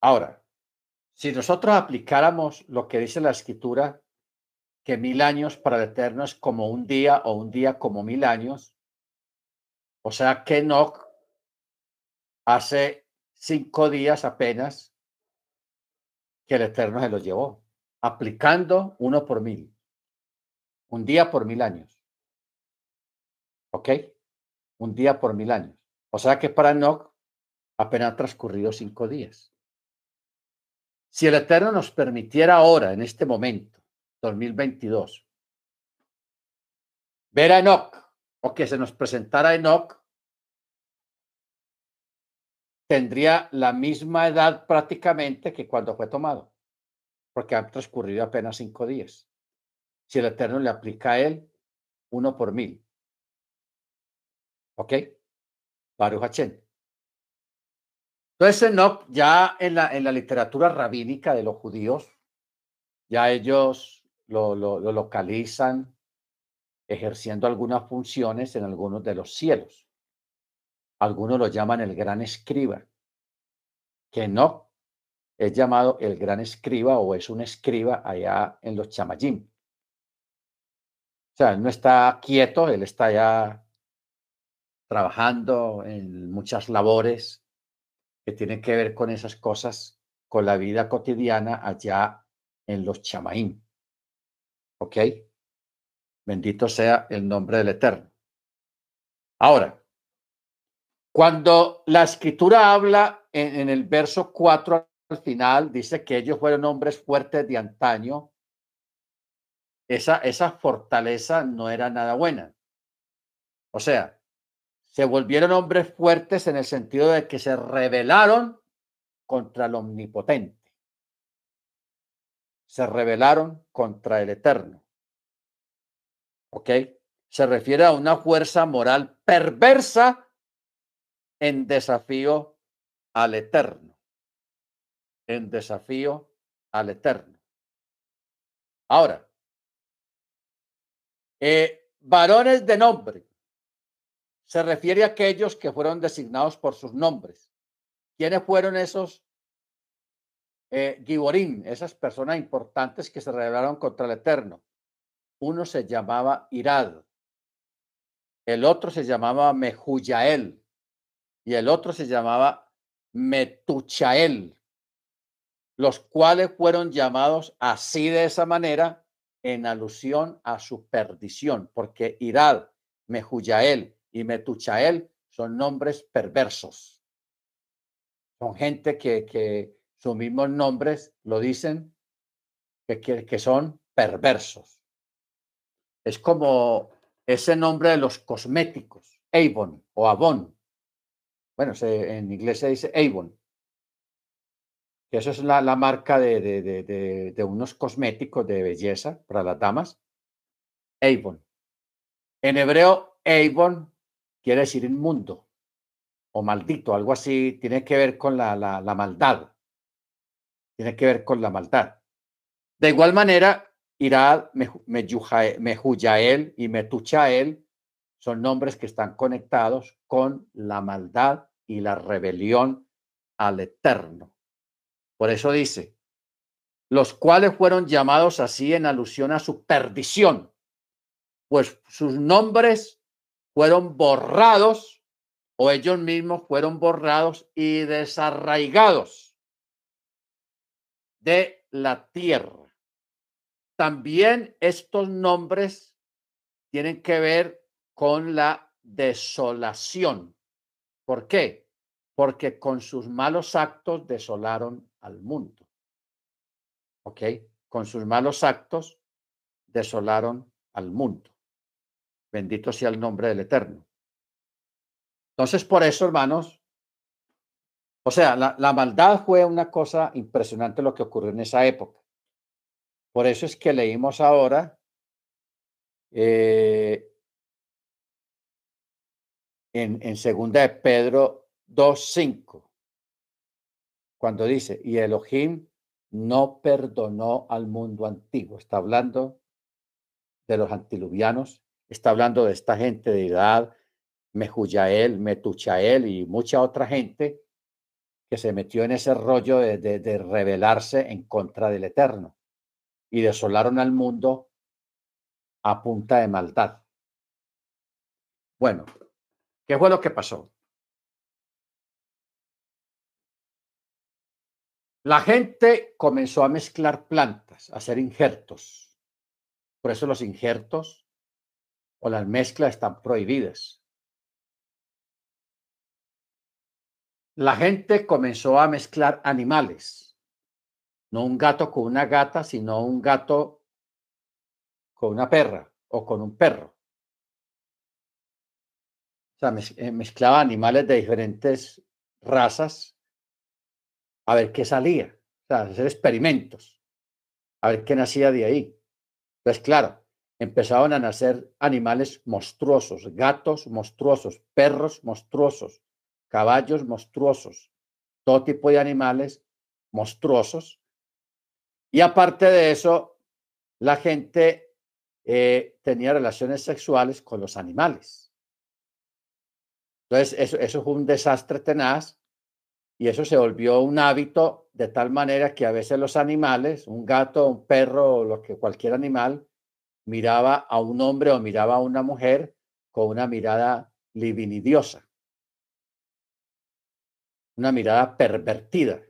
Ahora, si nosotros aplicáramos lo que dice la escritura, que mil años para el eterno es como un día o un día como mil años, o sea que Enoch hace cinco días apenas que el Eterno se los llevó, aplicando uno por mil, un día por mil años. ¿Ok? Un día por mil años. O sea que para Enoch apenas transcurrido cinco días. Si el Eterno nos permitiera ahora, en este momento, 2022, ver a Enoch o que se nos presentara Enoch, tendría la misma edad prácticamente que cuando fue tomado, porque han transcurrido apenas cinco días. Si el Eterno le aplica a él uno por mil. ¿Ok? Baruch Hachén. Entonces, no, ya en la, en la literatura rabínica de los judíos, ya ellos lo, lo, lo localizan ejerciendo algunas funciones en algunos de los cielos. Algunos lo llaman el gran escriba, que no es llamado el gran escriba o es un escriba allá en los chamayim. O sea, él no está quieto, él está ya trabajando en muchas labores que que ver con esas cosas, con la vida cotidiana allá en los chamaim. ¿Ok? Bendito sea el nombre del Eterno. Ahora, cuando la escritura habla en, el verso 4 al final, dice que ellos fueron hombres fuertes de antaño. Esa, esa fortaleza no era nada buena. O sea, se volvieron hombres fuertes en el sentido de que se rebelaron contra el omnipotente. Se rebelaron contra el eterno. ¿Ok? Se refiere a una fuerza moral perversa en desafío al eterno. En desafío al eterno. Ahora, eh, varones de nombre se refiere a aquellos que fueron designados por sus nombres. ¿Quiénes fueron esos eh, esas personas importantes que se rebelaron contra el Eterno? Uno se llamaba Irad, el otro se llamaba Mehuyael y el otro se llamaba Metuchael, los cuales fueron llamados así de esa manera en alusión a su perdición, porque Irad, Mehuyael y Metuchael son nombres perversos. Son gente que, que sus mismos nombres lo dicen, que, que, que son perversos. Es como ese nombre de los cosméticos, Avon o Avon. Bueno, en inglés se dice Avon. Eso es la, la marca de, de, de, de, unos cosméticos de belleza para las damas. Avon. En hebreo, Avon quiere decir inmundo o maldito, algo así, tiene que ver con la, la, maldad. Tiene que ver con la maldad. De igual manera, Irad, Mehuyael y Metuchael son nombres que están conectados con la maldad y la rebelión al Eterno. Por eso dice, los cuales fueron llamados así en alusión a su perdición, pues sus nombres fueron borrados o ellos mismos fueron borrados y desarraigados de la tierra. También estos nombres tienen que ver con la desolación. ¿Por qué? Porque con sus malos actos desolaron al mundo. ¿Ok? Con sus malos actos desolaron al mundo. Bendito sea el nombre del Eterno. Entonces, por eso, hermanos, o sea, la, maldad fue una cosa impresionante lo que ocurrió en esa época. Por eso es que leímos ahora eh, en, en segunda de Pedro 2.5, cuando dice, y Elohim no perdonó al mundo antiguo. Está hablando de los antiluvianos Está hablando de esta gente de edad, Mehuyael, Metuchael y mucha otra gente que se metió en ese rollo de, de, de rebelarse en contra del Eterno y desolaron al mundo a punta de maldad. Bueno, ¿qué fue lo que pasó? La gente comenzó a mezclar plantas, a hacer injertos. Por eso los injertos o las mezclas están prohibidas. La gente comenzó a mezclar animales, no un gato con una gata, sino un gato con una perra o con un perro. O sea, eh, mezclaba animales de diferentes razas a ver qué salía, hacer experimentos, a ver qué nacía de ahí. Entonces, claro, empezaban a nacer animales monstruosos, gatos monstruosos, perros monstruosos, caballos monstruosos, todo tipo de animales monstruosos. Y aparte de eso, la gente eh, tenía relaciones sexuales con los animales. Entonces, eso, eso fue un desastre tenaz y eso se volvió un hábito de tal manera que a veces los animales, un gato, un perro o lo que cualquier animal, miraba a un hombre o miraba a una mujer con una mirada livinidiosa, una mirada pervertida.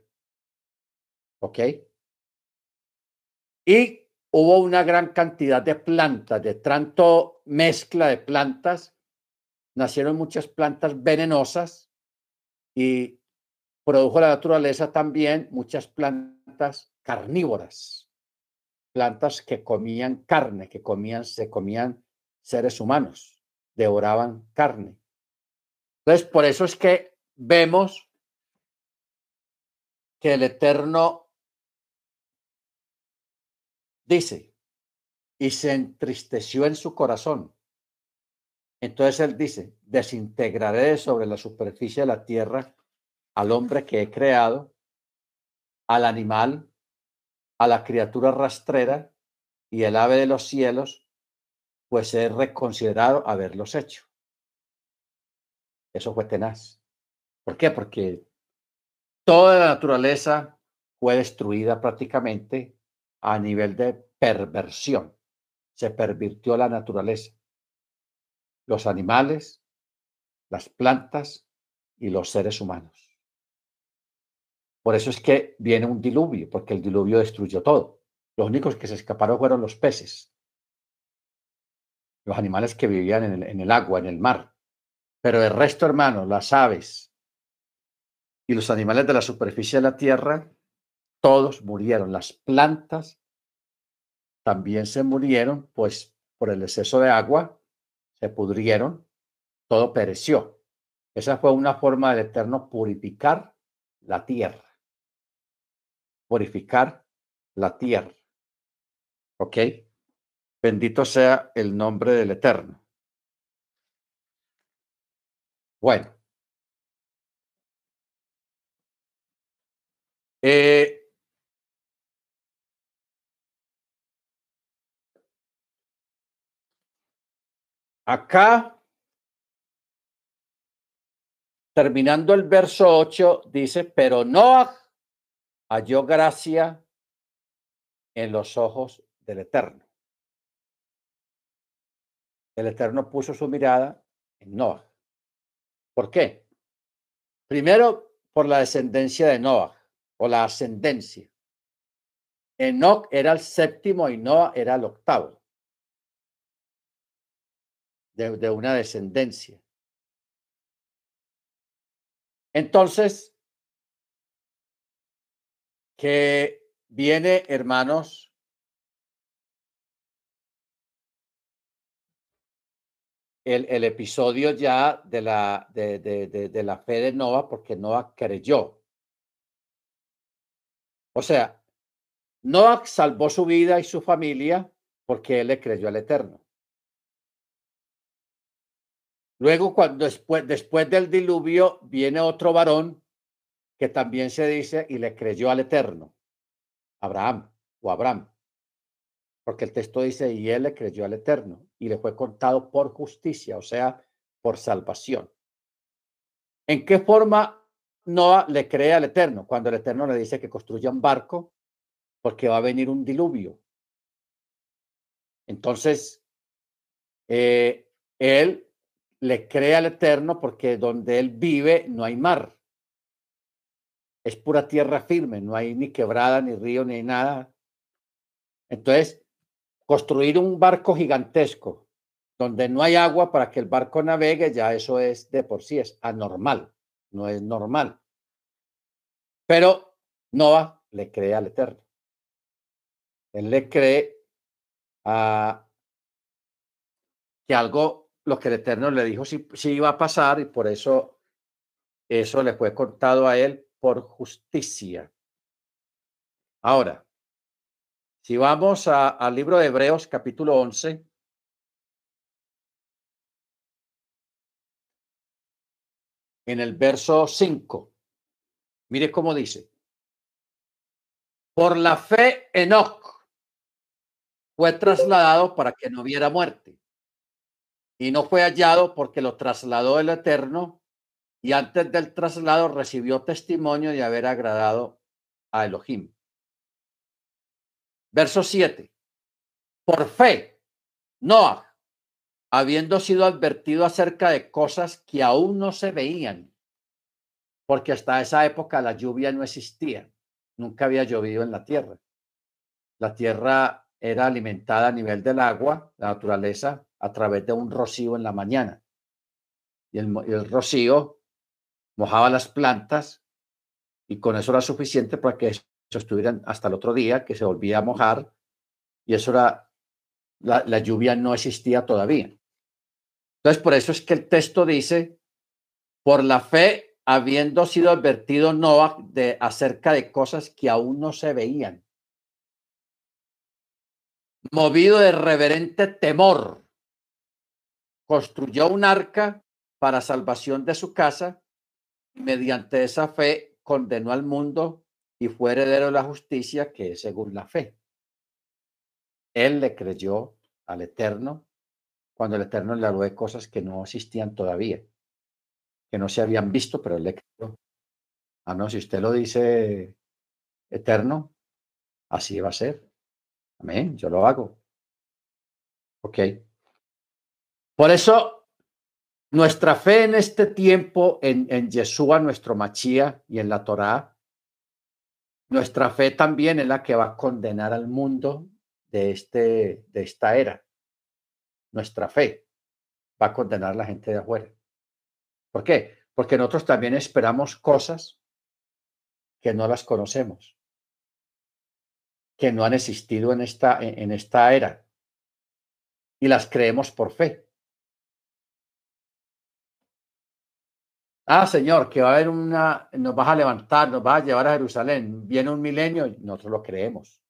¿Ok? Y hubo una gran cantidad de plantas, de tanto mezcla de plantas, nacieron muchas plantas venenosas y produjo la naturaleza también muchas plantas carnívoras, plantas que comían carne, que comían, se comían seres humanos, devoraban carne. Entonces, por eso es que vemos que el Eterno dice, y se entristeció en su corazón. Entonces él dice, desintegraré sobre la superficie de la tierra al hombre que he creado, al animal, a la criatura rastrera y el ave de los cielos, pues he reconsiderado haberlos hecho. Eso fue tenaz. ¿Por qué? Porque toda la naturaleza fue destruida prácticamente a nivel de perversión. Se pervirtió la naturaleza. Los animales, las plantas y los seres humanos. Por eso es que viene un diluvio, porque el diluvio destruyó todo. Los únicos que se escaparon fueron los peces, los animales que vivían en el, agua, en el mar. Pero el resto, hermanos, las aves y los animales de la superficie de la tierra, todos murieron. Las plantas también se murieron, pues por el exceso de agua se pudrieron, todo pereció. Esa fue una forma del Eterno purificar la tierra. Purificar la tierra. ¿Ok? Bendito sea el nombre del Eterno. Bueno. Eh, acá, terminando el verso 8, dice, pero no halló gracia en los ojos del Eterno. El Eterno puso su mirada en Noah. ¿Por qué? Primero, por la descendencia de Noah o la ascendencia. Enoch era el séptimo y Noah era el octavo de, de una descendencia. Entonces, que viene, hermanos, el, el episodio ya de la, de, de, de, la fe de Noah, porque Noah creyó. O sea, Noah salvó su vida y su familia porque él le creyó al Eterno. Luego, cuando después, después del diluvio, viene otro varón que también se dice y le creyó al Eterno, Abraham o Abraham, porque el texto dice, y él le creyó al Eterno y le fue contado por justicia, o sea, por salvación. ¿En qué forma Noah le cree al Eterno? Cuando el Eterno le dice que construya un barco porque va a venir un diluvio. Entonces, eh, él le cree al Eterno porque donde él vive no hay mar. Es pura tierra firme, no hay ni quebrada, ni río, ni nada. Entonces, construir un barco gigantesco donde no hay agua para que el barco navegue, ya eso es de por sí, es anormal, no es normal. Pero Noah le cree al Eterno. Él le cree a que algo, lo que el Eterno le dijo, sí, sí iba a pasar y por eso eso le fue contado a él por justicia. Ahora, si vamos al libro de Hebreos capítulo 11, en el verso 5, mire cómo dice, por la fe Enoch fue trasladado para que no viera muerte y no fue hallado porque lo trasladó el Eterno y antes del traslado recibió testimonio de haber agradado a Elohim. Verso 7. Por fe, Noah, habiendo sido advertido acerca de cosas que aún no se veían, porque hasta esa época la lluvia no existía, nunca había llovido en la tierra. La tierra era alimentada a nivel del agua, la naturaleza, a través de un rocío en la mañana. Y el, rocío mojaba las plantas y con eso era suficiente para que ellos estuvieran hasta el otro día, que se volvía a mojar, y eso era, la, lluvia no existía todavía. Entonces, por eso es que el texto dice, por la fe, habiendo sido advertido Noah de acerca de cosas que aún no se veían, movido de reverente temor, construyó un arca para salvación de su casa mediante esa fe condenó al mundo y fue heredero de la justicia que es según la fe. Él le creyó al Eterno cuando el Eterno le habló de cosas que no existían todavía, que no se habían visto, pero él creyó. Ah, no, si usted lo dice Eterno, así va a ser. Amén, yo lo hago. Ok. Por eso, nuestra fe en este tiempo, en, en Yeshua, nuestro Machía, y en la Torá, nuestra fe también es la que va a condenar al mundo de, este, de esta era. Nuestra fe va a condenar a la gente de afuera. ¿Por qué? Porque nosotros también esperamos cosas que no las conocemos que no han existido en esta, en esta era y las creemos por fe. Ah, Señor, que va a haber una, nos vas a levantar, nos vas a llevar a Jerusalén, viene un milenio y nosotros lo creemos.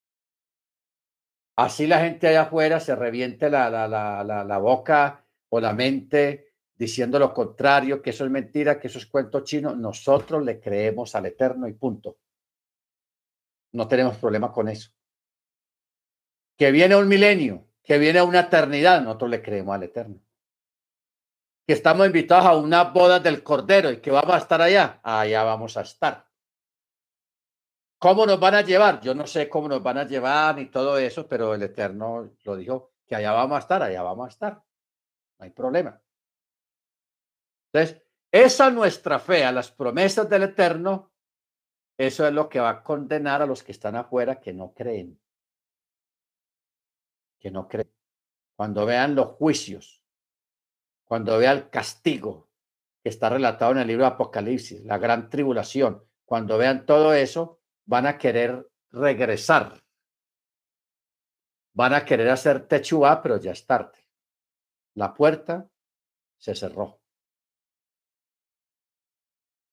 Así la gente allá afuera se reviente la, la, la, la, boca o la mente diciendo lo contrario, que eso es mentira, que eso es cuento chino. Nosotros le creemos al Eterno y punto. No tenemos problema con eso que viene un milenio, que viene una eternidad, nosotros le creemos al Eterno. Que estamos invitados a una boda del Cordero y que vamos a estar allá, allá vamos a estar. ¿Cómo nos van a llevar? Yo no sé cómo nos van a llevar ni todo eso, pero el Eterno lo dijo, que allá vamos a estar, allá vamos a estar. No hay problema. Entonces, esa nuestra fe a las promesas del Eterno, eso es lo que va a condenar a los que están afuera que no creen que no creen, cuando vean los juicios, cuando vean el castigo que está relatado en el libro de Apocalipsis, la gran tribulación, cuando vean todo eso, van a querer regresar. Van a querer hacer techua, pero ya es tarde. La puerta se cerró.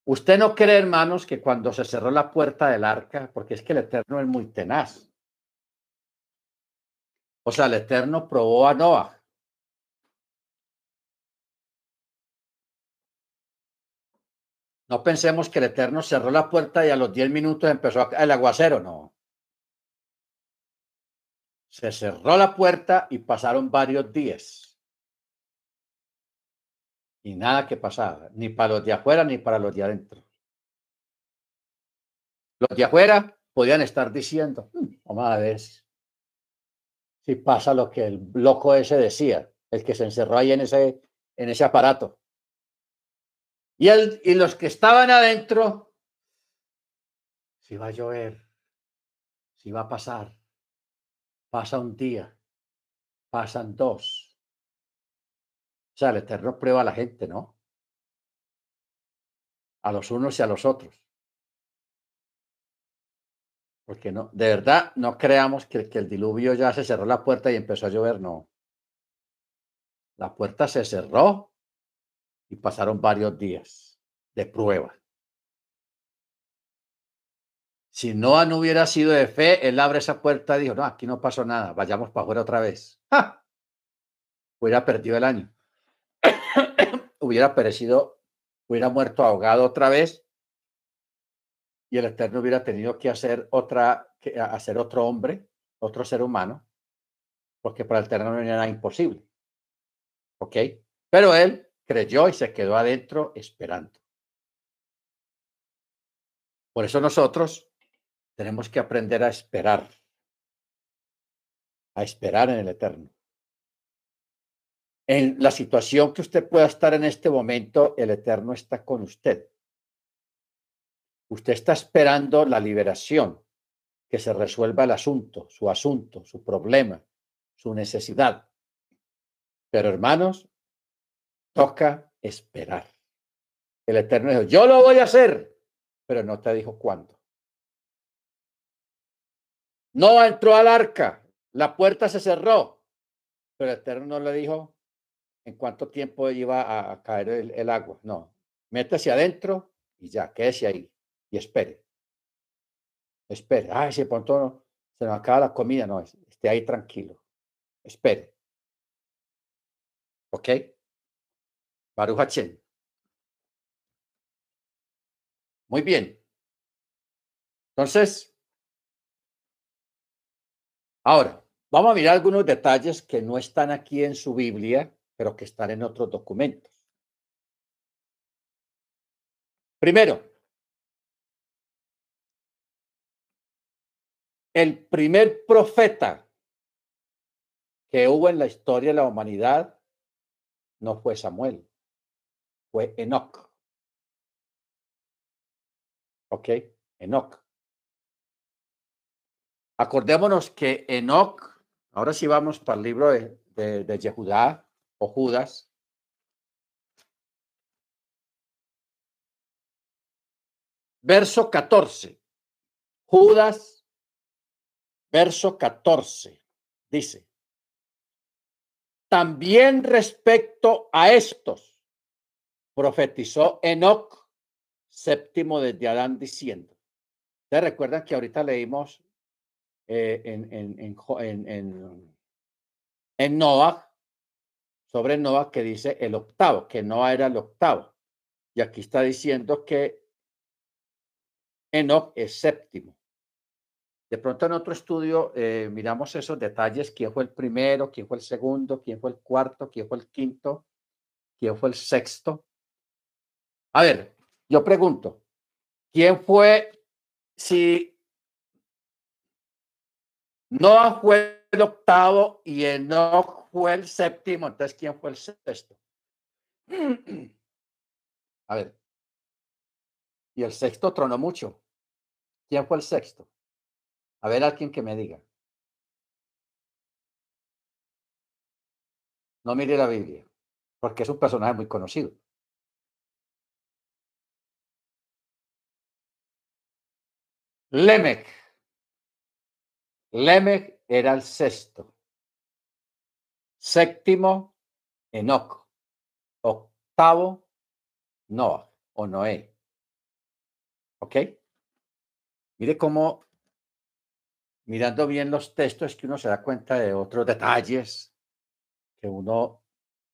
Usted no cree, hermanos, que cuando se cerró la puerta del arca, porque es que el Eterno es muy tenaz, o sea, el Eterno probó a Noah. No pensemos que el Eterno cerró la puerta y a los 10 minutos empezó el aguacero, no. Se cerró la puerta y pasaron varios días. Y nada que pasaba, ni para los de afuera ni para los de adentro. Los de afuera podían estar diciendo, oh, madre, si pasa lo que el loco ese decía, el que se encerró ahí en ese, en ese aparato. Y, el, y los que estaban adentro, si va a llover, si va a pasar, pasa un día, pasan dos. O sea, el Eterno prueba a la gente, ¿no? A los unos y a los otros. Porque no, de verdad, no creamos que, que el diluvio ya se cerró la puerta y empezó a llover, no. La puerta se cerró y pasaron varios días de prueba. Si Noah no hubiera sido de fe, él abre esa puerta y dijo, no, aquí no pasó nada, vayamos para afuera otra vez. ¡Ja! Hubiera perdido el año. hubiera perecido, hubiera muerto ahogado otra vez y el Eterno hubiera tenido que hacer otra, que hacer otro hombre, otro ser humano, porque para el Eterno no era imposible. ¿Ok? Pero él creyó y se quedó adentro esperando. Por eso nosotros tenemos que aprender a esperar, a esperar en el Eterno. En la situación que usted pueda estar en este momento, el Eterno está con usted. Usted está esperando la liberación, que se resuelva el asunto, su asunto, su problema, su necesidad. Pero hermanos, toca esperar. El Eterno dijo, yo lo voy a hacer, pero no te dijo cuándo. No entró al arca, la puerta se cerró, pero el Eterno no le dijo en cuánto tiempo iba a, caer el, agua. No, métese adentro y ya, quédese ahí y espere. Espere. Ay, si pronto se nos acaba la comida, no, esté ahí tranquilo. Espere. ¿Ok? Baruch Muy bien. Entonces, ahora, vamos a mirar algunos detalles que no están aquí en su Biblia, pero que están en otros documentos. Primero, el primer profeta que hubo en la historia de la humanidad no fue Samuel, fue Enoch. ¿Ok? Enoch. Acordémonos que Enoch, ahora sí vamos para el libro de, de, o Judas. Verso 14. Judas, verso 14, dice, también respecto a estos, profetizó Enoch séptimo desde Adán diciendo. ¿Te recuerdan que ahorita leímos eh, en, en, en, en, en Noah, sobre Noah, que dice el octavo, que Noah era el octavo. Y aquí está diciendo que Enoch es séptimo. De pronto en otro estudio eh, miramos esos detalles, quién fue el primero, quién fue el segundo, quién fue el cuarto, quién fue el quinto, quién fue el sexto. A ver, yo pregunto, ¿quién fue, si Noah fue el octavo y Enoch fue el séptimo, entonces ¿quién fue el sexto? A ver, y el sexto tronó mucho. ¿Quién fue el sexto? A ver, alguien que me diga. No mire la Biblia, porque es un personaje muy conocido. Lemec. Lemec era el sexto. Séptimo, Enoch. Octavo, Noah o Noé. ¿Ok? Mire cómo, mirando bien los textos, que uno se da cuenta de otros detalles que uno,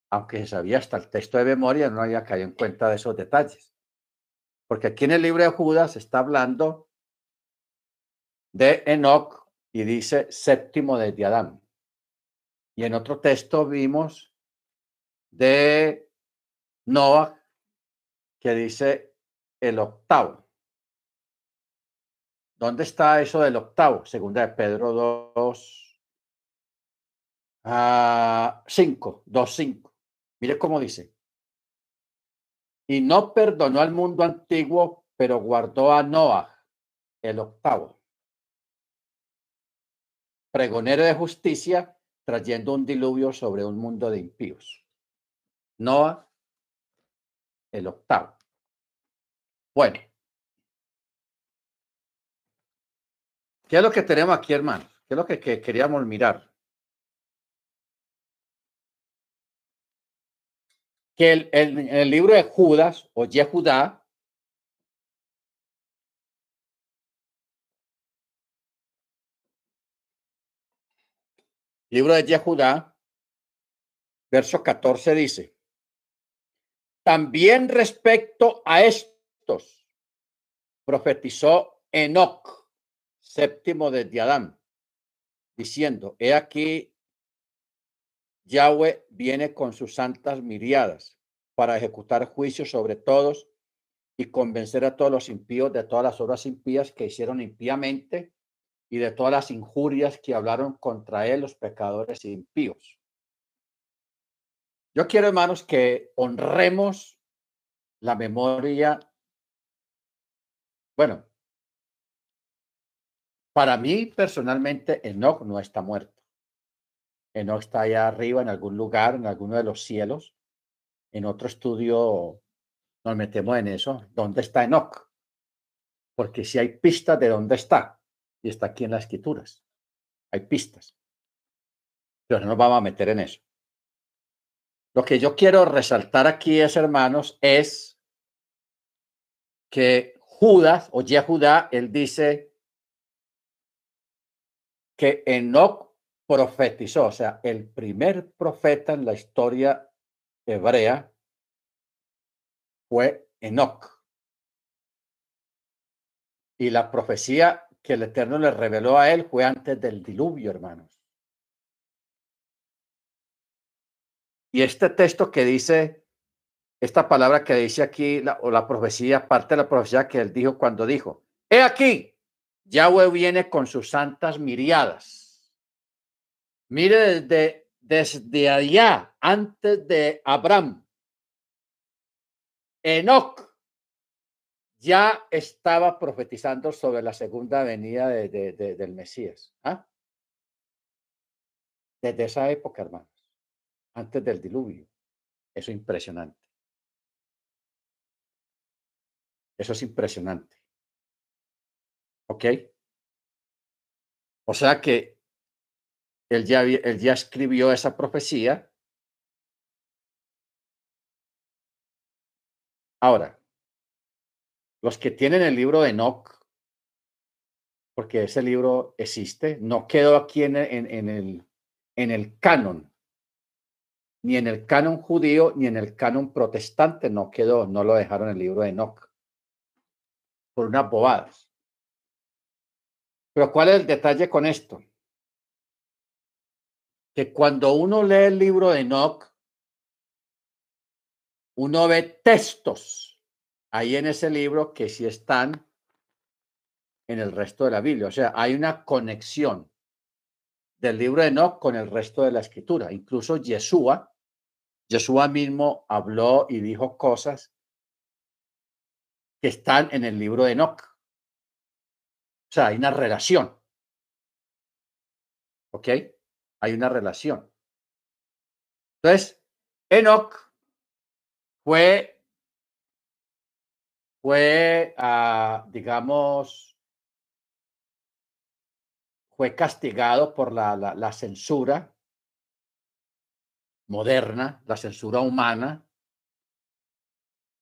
aunque se sabía hasta el texto de memoria, no había caído en cuenta de esos detalles. Porque aquí en el libro de Judas está hablando de Enoch y dice séptimo desde Adán. Y en otro texto vimos de Noah que dice el octavo. ¿Dónde está eso del octavo? Segunda de Pedro 2, uh, 5, 2, 5. Mire cómo dice. Y no perdonó al mundo antiguo, pero guardó a Noah, el octavo pregonero de justicia, trayendo un diluvio sobre un mundo de impíos. Noah, el octavo. Bueno. ¿Qué es lo que tenemos aquí, hermano? ¿Qué es lo que, queríamos mirar? Que el, el libro de Judas o Yehudá Libro de Yehudá, verso 14 dice, también respecto a estos, profetizó Enoch, séptimo de Adán, diciendo, he aquí, Yahweh viene con sus santas miriadas para ejecutar juicio sobre todos y convencer a todos los impíos de todas las obras impías que hicieron impíamente y de todas las injurias que hablaron contra él los pecadores impíos. Yo quiero, hermanos, que honremos la memoria. Bueno, para mí personalmente, Enoch no está muerto. Enoch está allá arriba en algún lugar, en alguno de los cielos. En otro estudio nos metemos en eso. ¿Dónde está Enoch? porque si hay pistas de dónde está, y está aquí en las escrituras, hay pistas. Pero no nos vamos a meter en eso. Lo que yo quiero resaltar aquí es, hermanos, es que Judas o Yehudá, él dice que Enoch profetizó, o sea, el primer profeta en la historia hebrea fue Enoch. Y la profecía que el Eterno le reveló a él fue antes del diluvio, hermanos. Y este texto que dice, esta palabra que dice aquí, o la profecía, parte de la profecía que él dijo cuando dijo, he aquí, Yahweh viene con sus santas miriadas. Mire desde, desde allá, antes de Abraham, Enoch ya estaba profetizando sobre la segunda venida del Mesías. ¿ah? Desde esa época, hermano antes del diluvio. Eso es impresionante. Eso es impresionante. ¿Ok? O sea que él ya, él ya escribió esa profecía. Ahora, los que tienen el libro de Enoch, porque ese libro existe, no quedó aquí en, en, el, en el canon ni en el canon judío ni en el canon protestante no quedó, no lo dejaron en el libro de Enoch. Por unas bobadas. Pero ¿cuál es el detalle con esto? Que cuando uno lee el libro de Enoch, uno ve textos ahí en ese libro que sí están en el resto de la Biblia. O sea, hay una conexión del libro de Enoch con el resto de la escritura. Incluso Yeshua Yeshua mismo habló y dijo cosas que están en el libro de Enoch. O sea, hay una relación. ¿Ok? Hay una relación. Entonces, Enoch fue, fue, uh, digamos, fue castigado por la, la, censura moderna, la censura humana,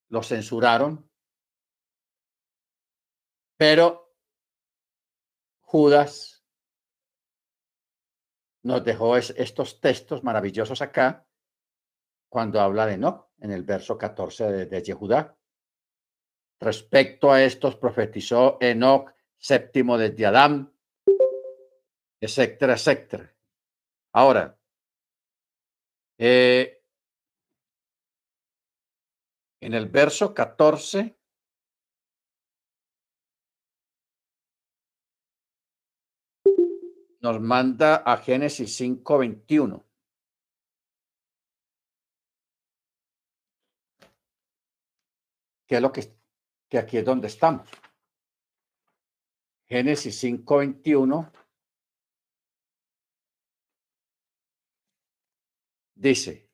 lo censuraron, pero Judas nos dejó estos textos maravillosos acá cuando habla de no en el verso 14 de, de Yehudá. Respecto a estos profetizó Enoch, séptimo de Adán, etcétera, etcétera. Ahora, eh, en el verso 14 nos manda a Génesis 5:21. Que es lo que, que aquí es donde estamos. Génesis 5:21 dice,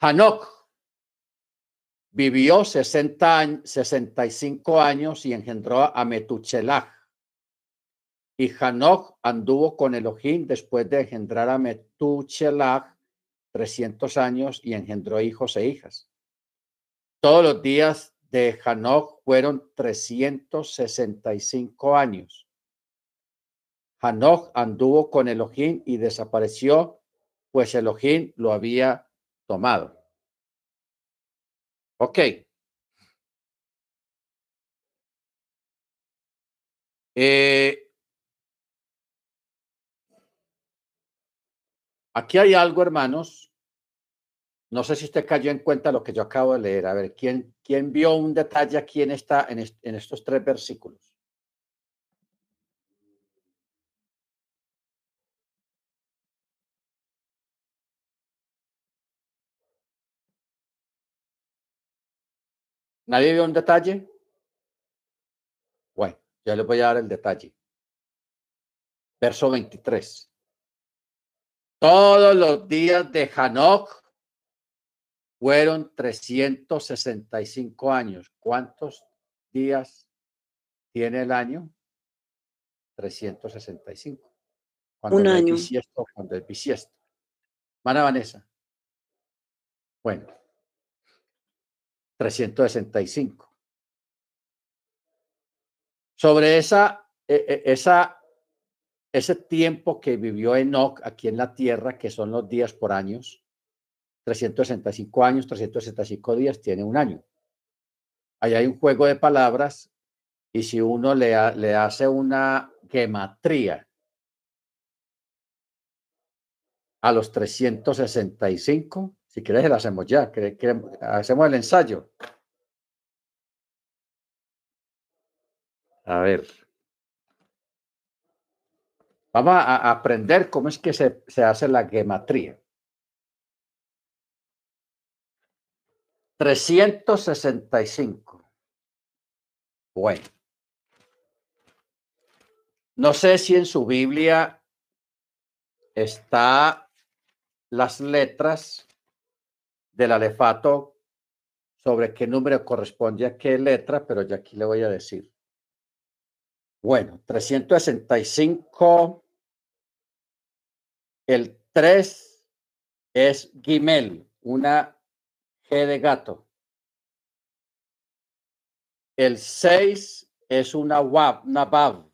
Hanok vivió 60, 65 años y engendró a Metuchelach. Y Hanok anduvo con Elohim después de engendrar a Metuchelach 300 años y engendró hijos e hijas. Todos los días de Hanok fueron 365 años. Hanok anduvo con Elohim y desapareció, pues Elohim lo había tomado. Ok. Eh, aquí hay algo, hermanos, no sé si usted cayó en cuenta lo que yo acabo de leer. A ver, ¿quién, quién vio un detalle aquí en, esta, en, en estos tres versículos? ¿Nadie vio un detalle? Bueno, ya les voy a dar el detalle. Verso 23. Todos los días de Hanok fueron 365 años. ¿Cuántos días tiene el año? 365. Cuando Un es año. bisiesto, cuando es bisiesto. Mana Vanessa. Bueno. 365. Sobre esa, e- e- esa, ese tiempo que vivió Enoch aquí en la tierra, que son los días por años, 365 años, 365 días, tiene un año. Ahí hay un juego de palabras y si uno le, le hace una gematría a los 365, si quieres la hacemos ya, que- que- hacemos el ensayo. A ver. Vamos a, aprender cómo es que se, se hace la gematría. 365. Bueno. No sé si en su Biblia está las letras del alefato sobre qué número corresponde a qué letra, pero ya aquí le voy a decir. Bueno, 365. El 3 es Gimel, una G de gato. El 6 es una Wab, una.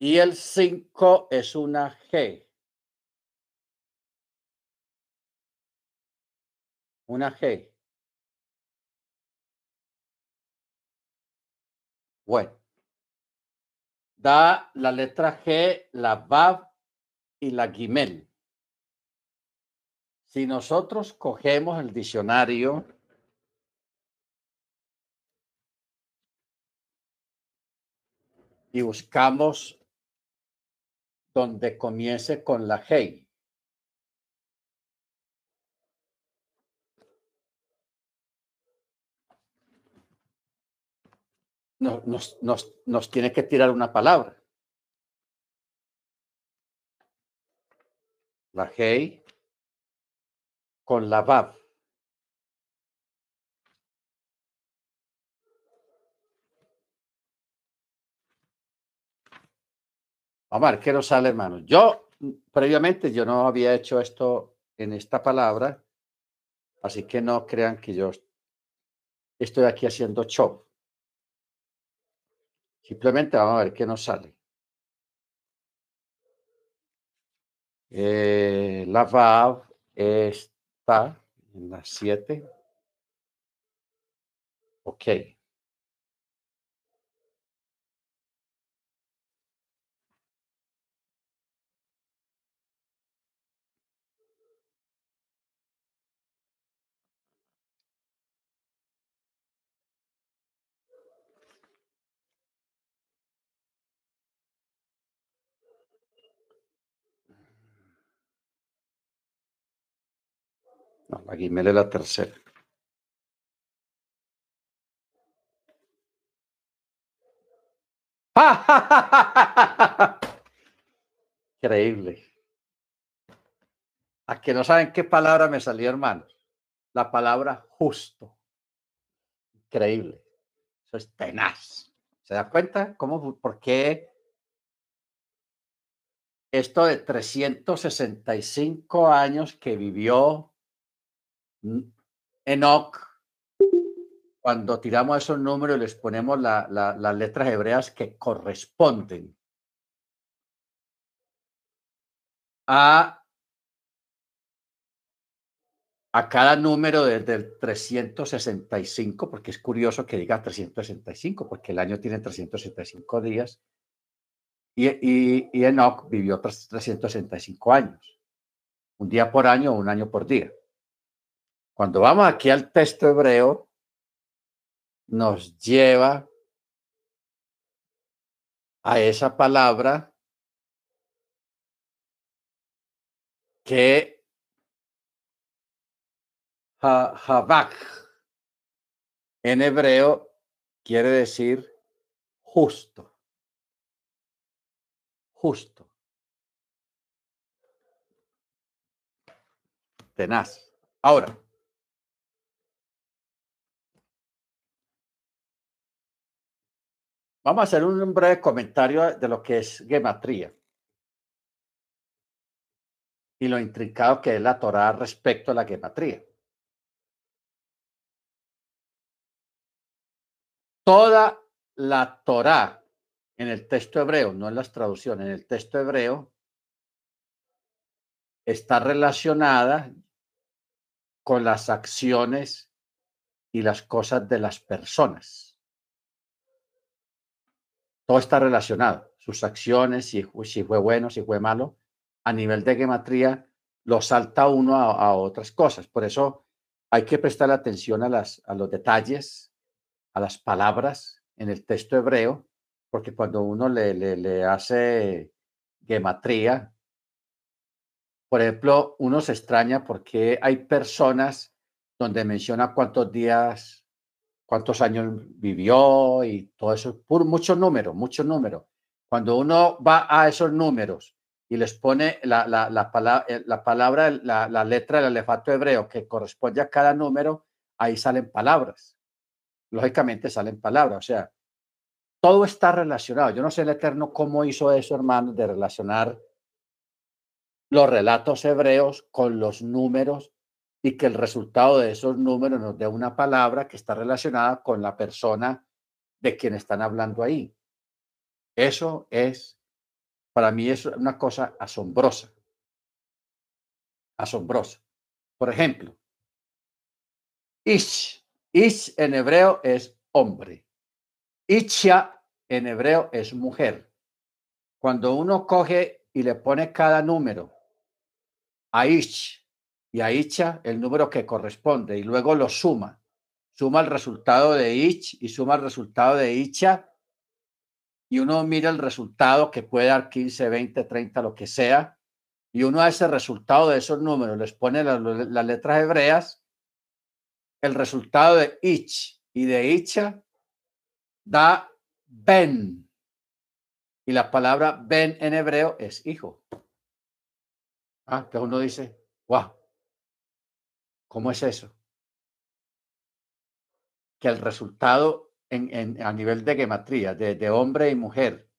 Y el 5 es una G. Una G. Bueno. Da la letra G, la Vav y la Gimel. Si nosotros cogemos el diccionario y buscamos donde comience con la G. no- nos, nos, nos tiene que tirar una palabra. La G con la VAV. Ver qué nos sale, hermano. Yo, previamente, yo no había hecho esto en esta palabra, así que no crean que yo estoy aquí haciendo show. Simplemente vamos a ver qué nos sale. Eh, la VAV está en la 7. Ok. No, la Guimel es la tercera. Increíble. A que no saben qué palabra me salió, hermanos. La palabra justo. Increíble. Eso es tenaz. ¿Se da cuenta? ¿Cómo, por qué esto de 365 años que vivió Enoch, cuando tiramos esos números y les ponemos la- la- las letras hebreas que corresponden a, a cada número desde el 365, porque es curioso que diga 365, porque el año tiene 365 días, y, y, y Enoch vivió tras- 365 años, un día por año o un año por día. Cuando vamos aquí al texto hebreo, nos lleva a esa palabra que Habak en hebreo quiere decir justo. Justo. Tenaz. Ahora, vamos a hacer un breve comentario de lo que es gematría y lo intrincado que es la Torah respecto a la gematría. Toda la Torah en el texto hebreo, no en las traducciones, en el texto hebreo, está relacionada con las acciones y las cosas de las personas. Todo está relacionado, sus acciones, si, fue bueno, si fue malo, a nivel de gematría, lo salta uno a, otras cosas. Por eso hay que prestar atención a los detalles, a las palabras en el texto hebreo, porque cuando uno le, le, hace gematría, por ejemplo, uno se extraña porque hay personas donde menciona cuántos días, cuántos años vivió y todo eso, por muchos números, muchos números. Cuando uno va a esos números y les pone la, la, la, palabra, eh, la, palabra la, la letra del alefato hebreo que corresponde a cada número, ahí salen palabras. Lógicamente salen palabras, o sea, todo está relacionado. Yo no sé el Eterno cómo hizo eso, hermano, de relacionar los relatos hebreos con los números y que el resultado de esos números nos dé una palabra que está relacionada con la persona de quien están hablando ahí. Eso es, para mí es una cosa asombrosa. Asombrosa. Por ejemplo, Ish. Ish en hebreo es hombre. Icha en hebreo es mujer. Cuando uno coge y le pone cada número a Ich y a Icha, el número que corresponde, y luego lo suma, suma el resultado de Ich y suma el resultado de Icha, y uno mira el resultado que puede dar 15, 20, 30, lo que sea, y uno a ese resultado de esos números les pone las, letras hebreas, el resultado de Ich y de Icha da Ben. Y la palabra Ben en hebreo es hijo. Ah, que uno dice, wow, ¿cómo es eso? Que el resultado en, en, a nivel de gematría, de, de, hombre y mujer,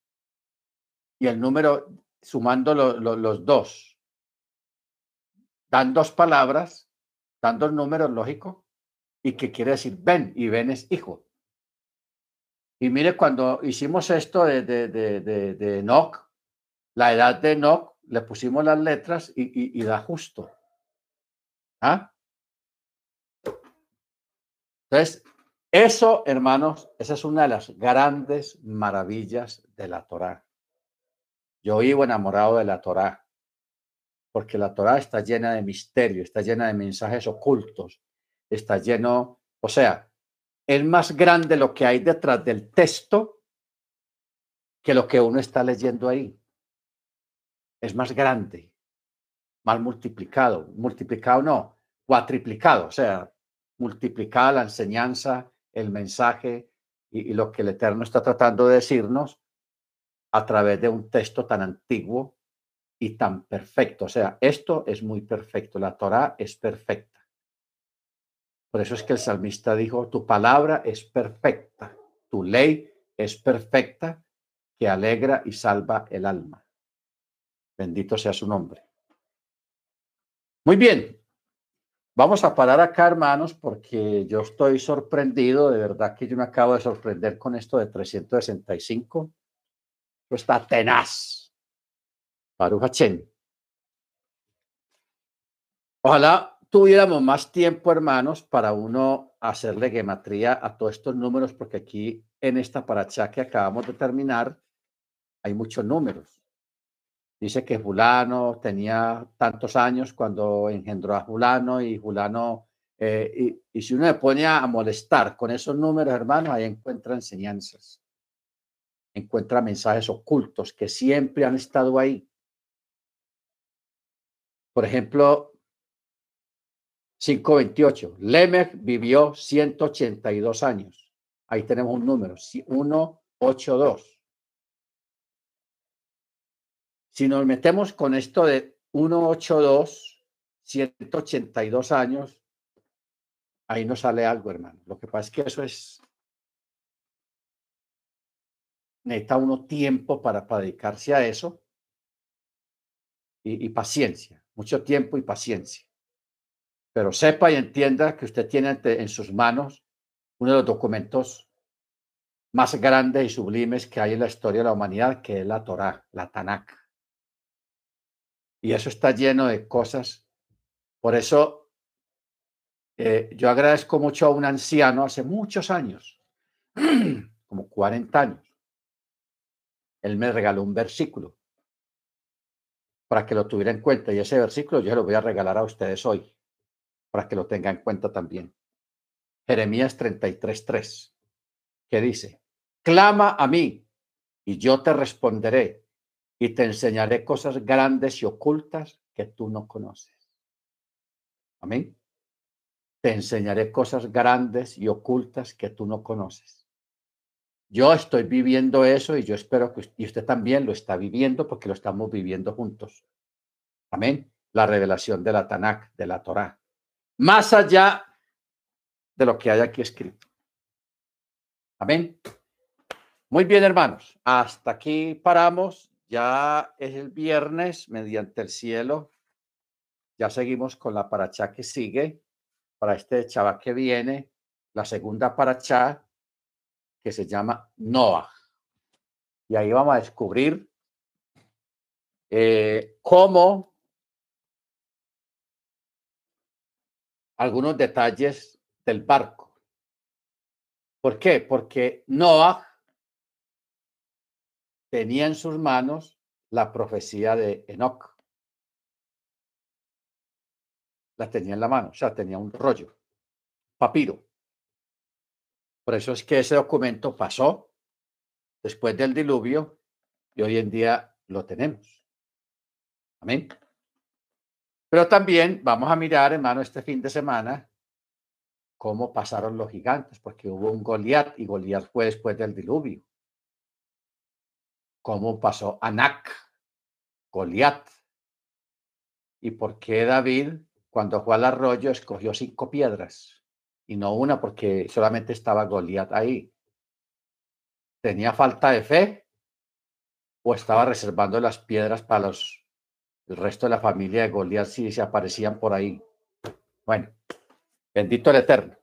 y el número sumando los dos, dan dos palabras, dan dos números lógicos, y que quiere decir Ben, y Ben es hijo. Y mire, cuando hicimos esto de, de, de, de, Enoch, la edad de Enoch, le pusimos las letras y, y, da justo. ¿Ah? Entonces, eso, hermanos, esa es una de las grandes maravillas de la Torá. Yo vivo enamorado de la Torá, porque la Torá está llena de misterio, está llena de mensajes ocultos, está lleno, o sea, es más grande lo que hay detrás del texto que lo que uno está leyendo ahí. Es más grande, más multiplicado, multiplicado no, cuatriplicado, o sea, multiplicada la enseñanza, el mensaje y, y lo que el Eterno está tratando de decirnos a través de un texto tan antiguo y tan perfecto. O sea, esto es muy perfecto, la Torah es perfecta. Por eso es que el salmista dijo, tu palabra es perfecta, tu ley es perfecta, que alegra y salva el alma. Bendito sea su nombre. Muy bien, vamos a parar acá, hermanos, porque yo estoy sorprendido, de verdad que yo me acabo de sorprender con esto de 365. Esto está tenaz. Baruch Ojalá tuviéramos más tiempo, hermanos, para uno hacerle gematría a todos estos números, porque aquí en esta paracha que acabamos de terminar hay muchos números. Dice que Fulano tenía tantos años cuando engendró a Fulano y Fulano, eh, y, y si uno le pone a molestar con esos números, hermanos, ahí encuentra enseñanzas, encuentra mensajes ocultos que siempre han estado ahí. Por ejemplo, 528. Lemech vivió 182 años. Ahí tenemos un número, 182. Si nos metemos con esto de 182, 182 años, ahí no sale algo, hermano. Lo que pasa es que eso es necesita uno tiempo para, dedicarse a eso y, y, paciencia, mucho tiempo y paciencia. Pero sepa y entienda que usted tiene en sus manos uno de los documentos más grandes y sublimes que hay en la historia de la humanidad, que es la Torá, la Tanakh. Y eso está lleno de cosas. Por eso eh, yo agradezco mucho a un anciano hace muchos años, como 40 años, él me regaló un versículo para que lo tuviera en cuenta. Y ese versículo yo lo voy a regalar a ustedes hoy, para que lo tengan en cuenta también. Jeremías 33:3, que dice, clama a mí y yo te responderé y te enseñaré cosas grandes y ocultas que tú no conoces. Amén. Te enseñaré cosas grandes y ocultas que tú no conoces. Yo estoy viviendo eso y yo espero que y usted también lo está viviendo porque lo estamos viviendo juntos. Amén. La revelación de la Tanakh, de la Torah. Más allá de lo que hay aquí escrito. Amén. Muy bien, hermanos. Hasta aquí paramos. Ya es el viernes, mediante el cielo. Ya seguimos con la paracha que sigue. Para este chaval que viene, la segunda paracha que se llama Noah. Y ahí vamos a descubrir eh, cómo algunos detalles del barco. ¿Por qué? Porque Noah tenía en sus manos la profecía de Enoch. La tenía en la mano, o sea, tenía un rollo, papiro. Por eso es que ese documento pasó después del diluvio y hoy en día lo tenemos. Amén. Pero también vamos a mirar, hermano, este fin de semana cómo pasaron los gigantes, porque hubo un Goliat y Goliat fue después del diluvio. Cómo pasó Anac, Goliat. Y por qué David, cuando fue al arroyo, escogió cinco piedras y no una porque solamente estaba Goliat ahí. ¿Tenía falta de fe o estaba reservando las piedras para los, el resto de la familia de Goliat si se aparecían por ahí? Bueno, bendito el Eterno.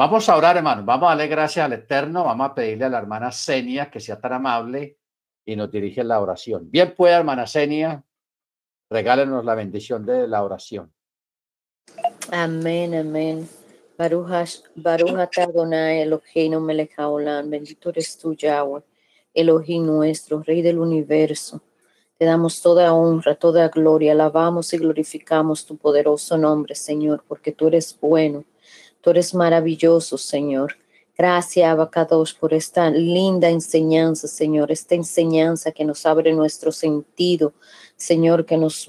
Vamos a orar, hermano. Vamos a darle gracias al Eterno. Vamos a pedirle a la hermana Senia que sea tan amable y nos dirige la oración. Bien pueda, hermana Senia, regálenos la bendición de la oración. Amén, amén. Baruch Adonai Eloheinu melech bendito eres tú Yahweh, Elohim nuestro, Rey del universo. Te damos toda honra, toda gloria, alabamos y glorificamos tu poderoso nombre, Señor, porque tú eres bueno, tú eres maravilloso, Señor. Gracias, Abacados, por esta linda enseñanza, Señor, esta enseñanza que nos abre nuestro sentido, Señor, que nos